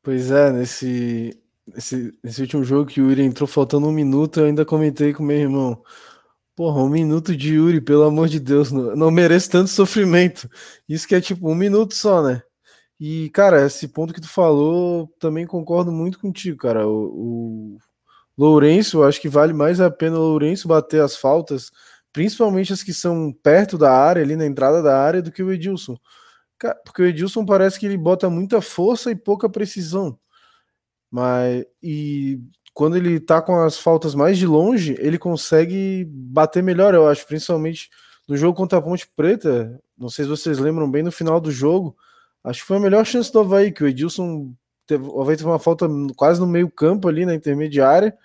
Pois é, nesse, nesse, nesse último jogo que o Yuri entrou faltando um minuto, eu ainda comentei com meu irmão. Porra, um minuto de Yuri, pelo amor de Deus, não, não mereço tanto sofrimento. Isso que é tipo um minuto só, né? E, cara, esse ponto que tu falou, também concordo muito contigo, cara. O, o Lourenço, acho que vale mais a pena o Lourenço bater as faltas, principalmente as que são perto da área, ali na entrada da área, do que o Edilson. Porque o Edilson parece que ele bota muita força e pouca precisão. Mas e quando ele tá com as faltas mais de longe, ele consegue bater melhor, eu acho, principalmente no jogo contra a Ponte Preta. Não sei se vocês lembram bem no final do jogo. Acho que foi a melhor chance do Havaí, que o Edilson teve, o Havaí teve uma falta quase no meio-campo ali na intermediária.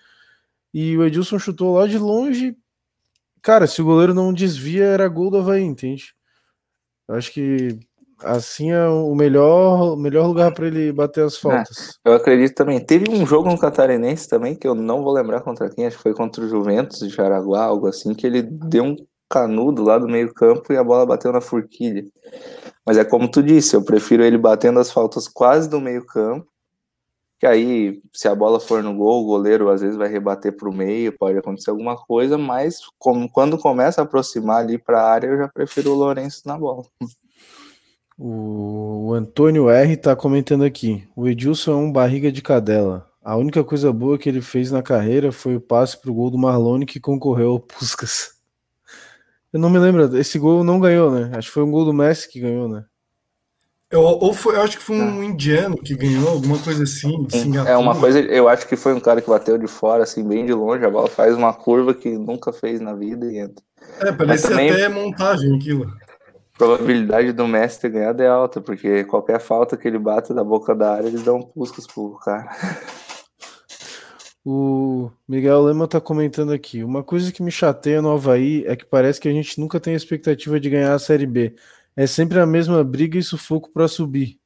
E o Edilson chutou lá de longe. Cara, se o goleiro não desvia, era gol do Havaí, entende? Eu acho que assim é o melhor, o melhor lugar para ele bater as é, faltas. É, eu acredito também. Teve um jogo no Catarinense também, que eu não vou lembrar contra quem, acho que foi contra o Juventus de Jaraguá, algo assim, que ele deu um canudo lá do meio campo e a bola bateu na forquilha. Mas é como tu disse, eu prefiro ele batendo as faltas quase do meio campo, que aí, se a bola for no gol, o goleiro às vezes vai rebater para o meio, pode acontecer alguma coisa, mas como, quando começa a aproximar ali para a área, eu já prefiro o Lourenço na bola. O Antônio R tá comentando aqui. O Edilson é um barriga de cadela. A única coisa boa que ele fez na carreira foi o passe pro gol do Marlone que concorreu ao Puskas. [LAUGHS] Eu não me lembro, esse gol não ganhou, né? Acho que foi um gol do Messi que ganhou, né? Eu, ou foi, eu acho que foi um ah. indiano que ganhou, alguma coisa assim. É uma coisa, eu acho que foi um cara que bateu de fora, assim, bem de longe, a bola faz uma curva que nunca fez na vida e entra. É, parece também... até montagem aquilo probabilidade do Messi ter ganhado é alta, porque qualquer falta que ele bata da boca da área, eles dão puscas pro cara. O Miguel Lema tá comentando aqui. Uma coisa que me chateia no Havaí é que parece que a gente nunca tem a expectativa de ganhar a Série B. É sempre a mesma briga e sufoco para subir.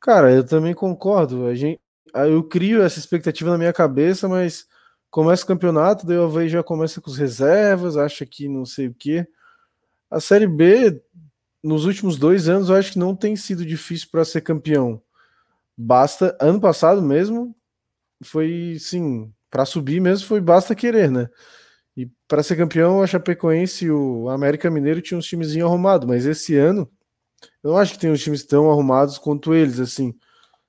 Cara, eu também concordo. A gente, eu crio essa expectativa na minha cabeça, mas começa o campeonato, daí o Havaí já começa com os reservas, acha que não sei o quê. A Série B, nos últimos dois anos, eu acho que não tem sido difícil para ser campeão. Basta, ano passado mesmo, foi, sim, para subir mesmo foi basta querer, né? E para ser campeão, a Chapecoense e o América Mineiro tinham um timezinho arrumado, mas esse ano eu não acho que tem os times tão arrumados quanto eles, assim.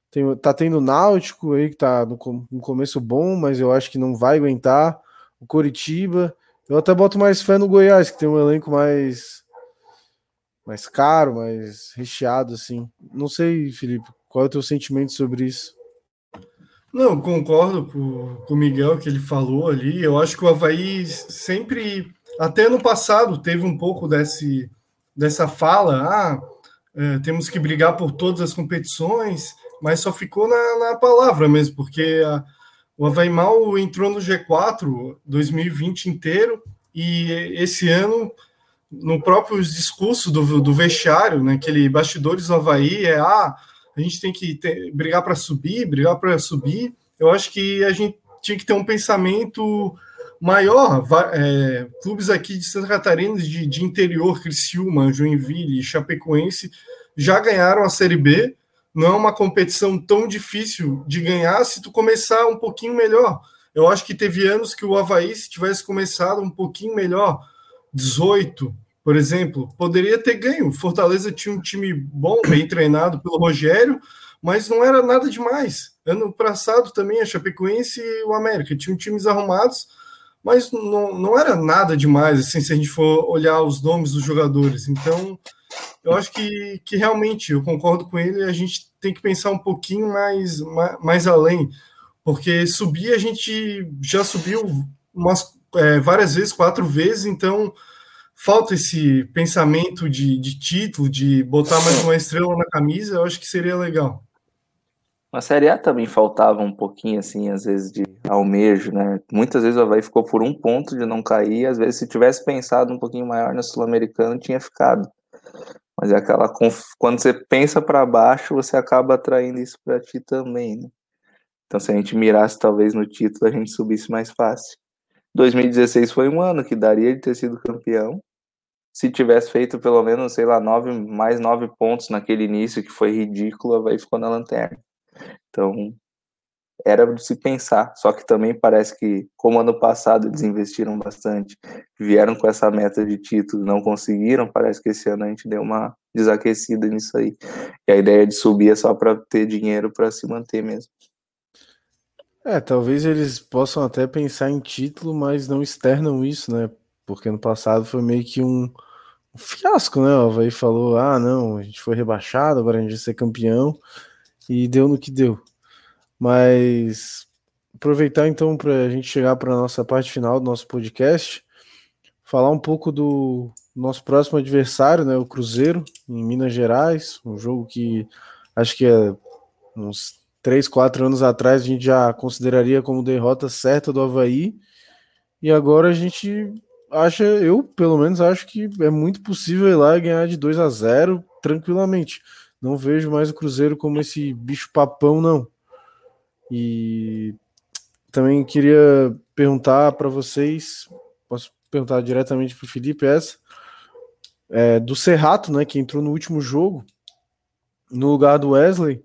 Tem, tá tendo o Náutico aí que tá no, no, começo bom, mas eu acho que não vai aguentar. O Coritiba. Eu até boto mais fé no Goiás, que tem um elenco mais mais caro, mais recheado, assim. Não sei, Felipe, qual é o teu sentimento sobre isso? Não, concordo com, com o Miguel que ele falou ali. Eu acho que o Havaí sempre, até no passado, teve um pouco desse, dessa fala: ah, é, temos que brigar por todas as competições, mas só ficou na, na palavra mesmo, porque a, o Havaí mal entrou no G4 2020 inteiro e esse ano, no próprio discurso do, do vestiário, naquele né, bastidores do Havaí, é ah a gente tem que ter, brigar para subir, brigar para subir. Eu acho que a gente tinha que ter um pensamento maior. É, clubes aqui de Santa Catarina, de, de interior, Criciúma, Joinville, Chapecoense, já ganharam a Série B. Não é uma competição tão difícil de ganhar se tu começar um pouquinho melhor. Eu acho que teve anos que o Havaí, se tivesse começado um pouquinho melhor, 18, por exemplo, poderia ter ganho. Fortaleza tinha um time bom, bem treinado pelo Rogério, mas não era nada demais. Ano passado também a Chapecoense e o América tinham times arrumados, mas não, não era nada demais, assim, se a gente for olhar os nomes dos jogadores. Então, eu acho que, que realmente, eu concordo com ele, a gente tem que pensar um pouquinho mais, mais, mais além, porque subir a gente já subiu umas, é, várias vezes, quatro vezes, então falta esse pensamento de, de título, de botar mais uma estrela na camisa, eu acho que seria legal. Na Série A também faltava um pouquinho, assim, às vezes, de almejo, né? Muitas vezes o Havaí ficou por um ponto de não cair, às vezes, se tivesse pensado um pouquinho maior na Sul-Americana, tinha ficado. Mas é aquela. Quando você pensa para baixo, você acaba atraindo isso para ti também, né? Então, se a gente mirasse talvez no título, a gente subisse mais fácil. 2016 foi um ano que daria de ter sido campeão. Se tivesse feito pelo menos, sei lá, nove, mais nove pontos naquele início, que foi ridículo, aí ficou na lanterna. Então, era de se pensar. Só que também parece que, como ano passado eles investiram bastante, vieram com essa meta de título, não conseguiram, parece que esse ano a gente deu uma desaquecida nisso aí. E a ideia de subir é só para ter dinheiro para se manter mesmo. É, talvez eles possam até pensar em título, mas não externam isso, né? Porque no passado foi meio que um, fiasco, né? O Havaí falou: ah, não, a gente foi rebaixado, agora a gente vai ser campeão, e deu no que deu. Mas aproveitar então para a gente chegar para a nossa parte final do nosso podcast, falar um pouco do nosso próximo adversário, né? O Cruzeiro, em Minas Gerais, um jogo que acho que é uns três, quatro anos atrás a gente já consideraria como derrota certa do Havaí, e agora a gente acha, eu pelo menos acho que é muito possível ir lá e ganhar de 2 a 0 tranquilamente. Não vejo mais o Cruzeiro como esse bicho papão, não. E também queria perguntar para vocês, posso perguntar diretamente para o Felipe essa, é, do Serrato, né, que entrou no último jogo, no lugar do Wesley,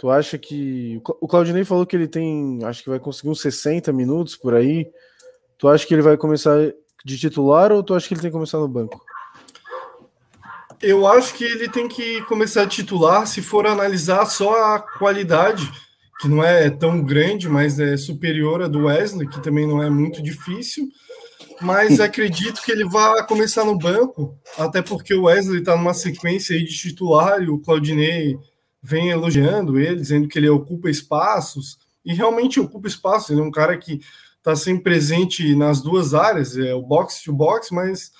Tu acha que. O Claudinei falou que ele tem. Acho que vai conseguir uns 60 minutos por aí. Tu acha que ele vai começar de titular ou tu acha que ele tem que começar no banco? Eu acho que ele tem que começar a titular se for analisar só a qualidade, que não é tão grande, mas é superior à do Wesley, que também não é muito difícil. Mas [LAUGHS] acredito que ele vai começar no banco, até porque o Wesley está numa sequência de titular e o Claudinei vem elogiando ele, dizendo que ele ocupa espaços, e realmente ocupa espaços. Ele é um cara que está sempre presente nas duas áreas, é o boxe to boxe, mas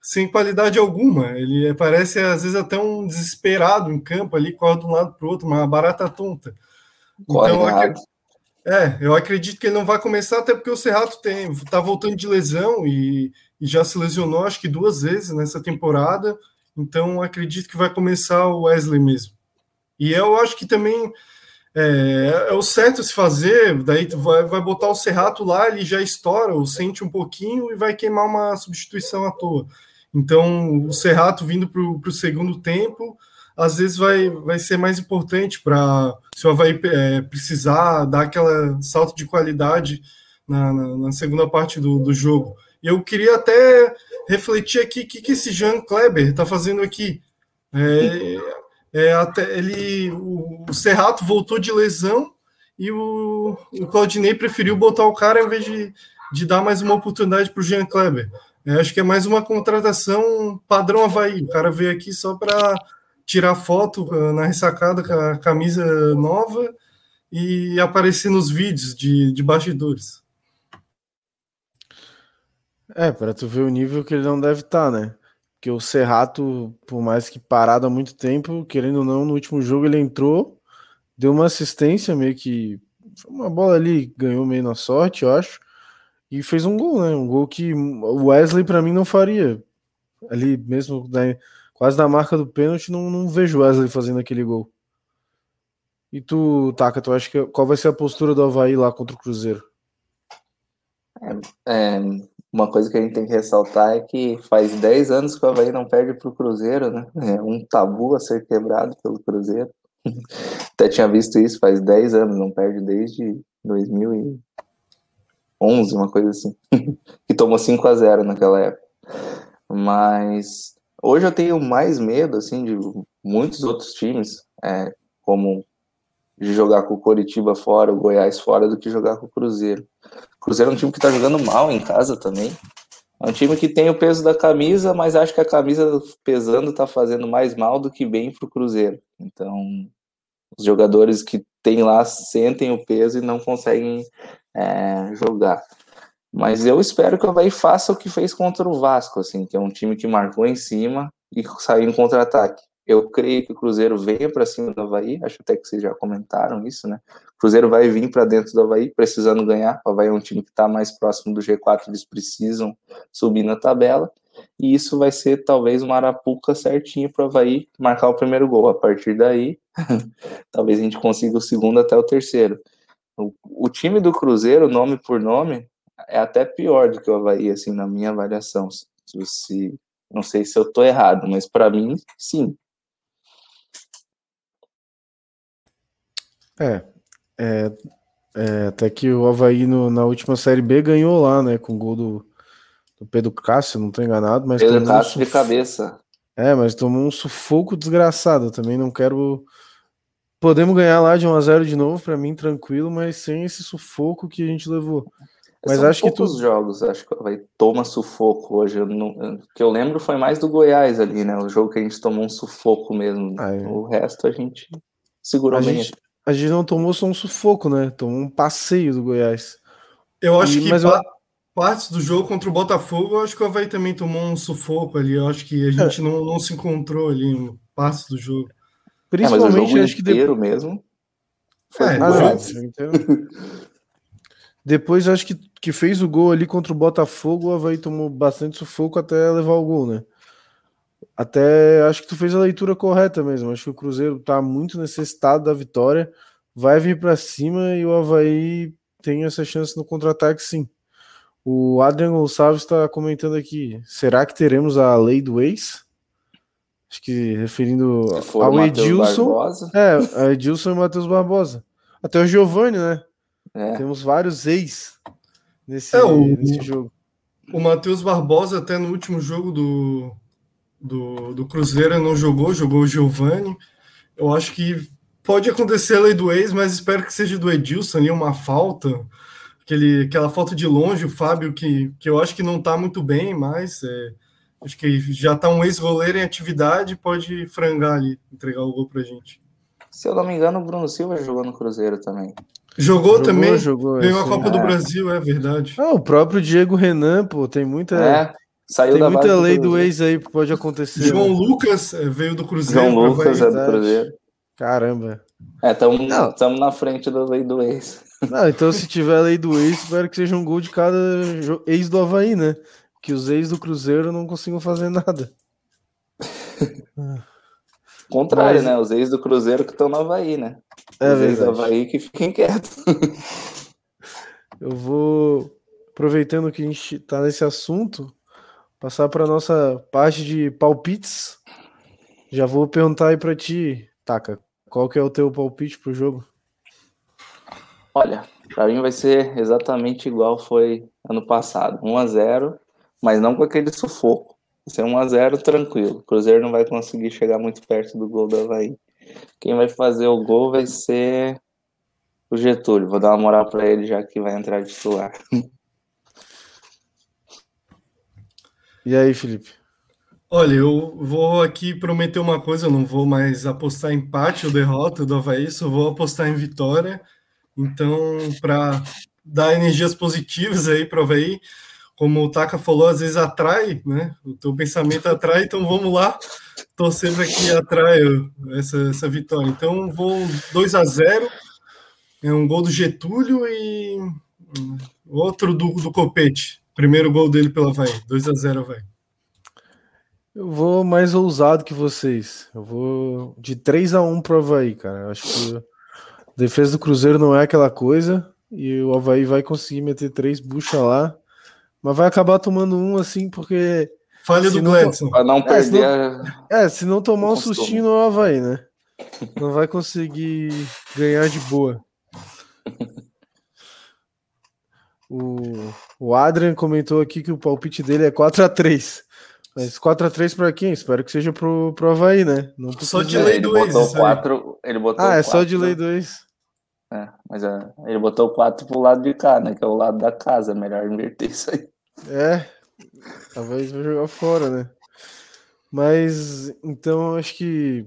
sem qualidade alguma. Ele parece, às vezes, até um desesperado em campo ali, corre de um lado para o outro, uma barata tonta. Corre então, eu é, eu acredito que ele não vai começar, até porque o Serrato tem, tá voltando de lesão e, e já se lesionou, acho que duas vezes nessa temporada. Então, acredito que vai começar o Wesley mesmo. E eu acho que também é, é o certo se fazer, daí vai, vai botar o Serrato lá, ele já estoura, ou sente um pouquinho e vai queimar uma substituição à toa. Então, o Serrato vindo para o segundo tempo, às vezes vai, vai ser mais importante para se o Havaí é, precisar dar aquela salto de qualidade na, na, na segunda parte do, do jogo. Eu queria até refletir aqui o que, que esse Jean Kleber está fazendo aqui. É, é, até ele, o, o Serrato voltou de lesão e o, o Claudinei preferiu botar o cara em vez de, de dar mais uma oportunidade para o Jean Kleber. É, acho que é mais uma contratação padrão Havaí. O cara veio aqui só para tirar foto uh, na ressacada com a camisa nova e aparecer nos vídeos de, de bastidores. É, para tu ver o nível que ele não deve estar, tá, né? Porque o Serrato, por mais que parado há muito tempo, querendo ou não, no último jogo ele entrou, deu uma assistência meio que uma bola ali, ganhou meio na sorte, eu acho, e fez um gol, né? Um gol que o Wesley para mim não faria. Ali mesmo né, quase na marca do pênalti, não, não vejo o Wesley fazendo aquele gol. E tu, Taka, tu acha que qual vai ser a postura do Havaí lá contra o Cruzeiro? É, é, uma coisa que a gente tem que ressaltar é que faz 10 anos que o Havaí não perde para o Cruzeiro, né? É um tabu a ser quebrado pelo Cruzeiro. [LAUGHS] Até tinha visto isso faz 10 anos, não perde desde 2011, uma coisa assim. [LAUGHS] que tomou 5 a 0 naquela época. Mas hoje eu tenho mais medo, assim, de muitos outros times, é, como de jogar com o Coritiba fora, o Goiás fora, do que jogar com o Cruzeiro. O Cruzeiro é um time que está jogando mal em casa também. É um time que tem o peso da camisa, mas acho que a camisa pesando está fazendo mais mal do que bem para o Cruzeiro. Então, os jogadores que tem lá sentem o peso e não conseguem é, jogar. Mas eu espero que o Havaí faça o que fez contra o Vasco, assim, que é um time que marcou em cima e saiu em contra-ataque. Eu creio que o Cruzeiro venha para cima do Havaí, acho até que vocês já comentaram isso, né? O Cruzeiro vai vir para dentro do Havaí, precisando ganhar. O Havaí é um time que está mais próximo do G4, eles precisam subir na tabela. E isso vai ser talvez uma arapuca certinha para o Havaí marcar o primeiro gol. A partir daí, [LAUGHS] talvez a gente consiga o segundo até o terceiro. O, o time do Cruzeiro, nome por nome, é até pior do que o Havaí, assim, na minha avaliação. Se, não sei se eu estou errado, mas para mim, sim. É, é, é, até que o Havaí no, na última Série B ganhou lá, né, com o gol do, do Pedro Cássio, não estou enganado, mas Pedro Cássio um de cabeça. É, mas tomou um sufoco desgraçado, eu também não quero... Podemos ganhar lá de 1 a 0 de novo, para mim tranquilo, mas sem esse sufoco que a gente levou. Mas São acho que tu... jogos, acho que vai toma sufoco hoje. Eu não, o que eu lembro foi mais do Goiás ali, né? O jogo que a gente tomou um sufoco mesmo. Ah, é. O resto a gente segurou a bem. Gente, a gente não tomou só um sufoco, né? Tomou um passeio do Goiás. Eu acho e, que mas pa eu... partes do jogo contra o Botafogo, eu acho que o Havaí também tomou um sufoco ali. Eu acho que a gente é. não, não se encontrou ali em partes do jogo. Principalmente, é, mas o jogo acho que inteiro de... mesmo. Foi é, ah, [LAUGHS] Depois acho que, que fez o gol ali contra o Botafogo, o Havaí tomou bastante sufoco até levar o gol, né? Até acho que tu fez a leitura correta mesmo. Acho que o Cruzeiro tá muito necessitado da vitória, vai vir para cima e o Havaí tem essa chance no contra-ataque, sim. O Adrian Gonçalves está comentando aqui: será que teremos a lei do ex? Acho que referindo ao Edilson. Barbosa. É, a Edilson e Matheus Barbosa. Até o Giovanni, né? É. Temos vários ex nesse, é, o, nesse jogo. O Matheus Barbosa, até no último jogo do, do, do Cruzeiro não jogou, jogou o Giovani. Eu acho que pode acontecer a lei do ex, mas espero que seja do Edilson ali, uma falta. Aquele, aquela falta de longe, o Fábio, que, que eu acho que não está muito bem, mas é, acho que já está um ex-goleiro em atividade, pode frangar ali, entregar o gol pra gente. Se eu não me engano, o Bruno Silva jogou no Cruzeiro também. Jogou, jogou também, jogou, ganhou a Copa é. do Brasil, é verdade. Ah, o próprio Diego Renan, pô, tem muita. É. Saiu Tem muita lei do, do ex aí que pode acontecer. João né? Lucas eh, veio do Cruzeiro. João Lucas é do Cruzeiro. Caramba. É, estamos na frente da lei do ex. Não, então se tiver lei do ex, espero que seja um gol de cada ex do Havaí, né? Que os ex do Cruzeiro não consigam fazer nada. [LAUGHS] Contrário, Mas... né? Os ex do Cruzeiro que estão no Havaí, né? É os ex do Havaí que fiquem quietos. [LAUGHS] Eu vou, aproveitando que a gente está nesse assunto, Passar para nossa parte de palpites. Já vou perguntar aí para ti, Taka, qual que é o teu palpite pro jogo? Olha, para mim vai ser exatamente igual foi ano passado, 1 a 0, mas não com aquele sufoco. Vai ser 1 a 0 tranquilo. O Cruzeiro não vai conseguir chegar muito perto do gol do Havaí. Quem vai fazer o gol vai ser o Getúlio. Vou dar uma moral para ele já que vai entrar de titular. [LAUGHS] E aí, Felipe? Olha, eu vou aqui prometer uma coisa, eu não vou mais apostar em empate ou derrota do Havaí, só vou apostar em vitória. Então, para dar energias positivas aí para o Havaí, como o Taka falou, às vezes atrai, né? O teu pensamento atrai, então vamos lá torcer para que atraia essa, essa vitória. Então, vou 2 a 0 é um gol do Getúlio e outro do, do Copete. Primeiro gol dele pela Havaí, 2 a 0 Havaí. Eu vou mais ousado que vocês. Eu vou de 3 a 1 pro Havaí, cara. Acho que a defesa do Cruzeiro não é aquela coisa. E o Havaí vai conseguir meter três bucha lá. Mas vai acabar tomando um assim, porque. Falha do Gledson. Para não É, perder. se não- a- É, se não tomar um sustinho no Havaí, né? Não vai conseguir ganhar de boa. O, o Adrian comentou aqui que o palpite dele é 4x3. Mas 4x3 pra quem? Espero que seja pro, pro Havaí, né? Não Só de lei ele do botou ex, isso aí. quatro. Ele botou Ah, é só de quatro- lei 2. É, mas é, ele botou quatro pro lado de cá, né? Que é o lado da casa. Melhor inverter isso aí. É, talvez vai jogar fora, né? Mas então acho que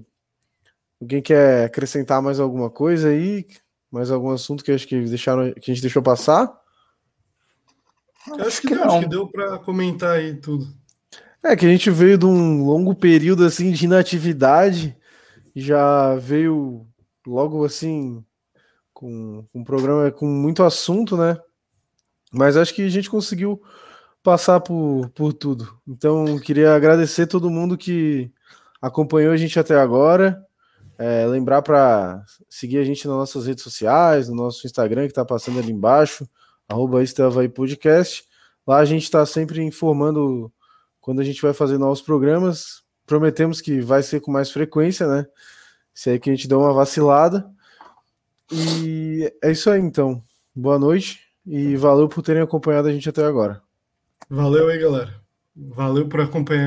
alguém quer acrescentar mais alguma coisa aí? Mais algum assunto que acho que deixaram que a gente deixou passar? Eu acho que, que deu, acho que deu para comentar aí tudo. É que a gente veio de um longo período assim de inatividade, já veio logo assim com um programa com muito assunto, né? Mas acho que a gente conseguiu passar por, por tudo. Então, queria agradecer todo mundo que acompanhou a gente até agora. É, lembrar para seguir a gente nas nossas redes sociais, no nosso Instagram que está passando ali embaixo, arroba é Podcast. Lá a gente está sempre informando quando a gente vai fazer novos programas. Prometemos que vai ser com mais frequência, né? Se aí que a gente deu uma vacilada. E é isso aí, então. Boa noite e valeu por terem acompanhado a gente até agora. Valeu aí, galera. Valeu por acompanhar.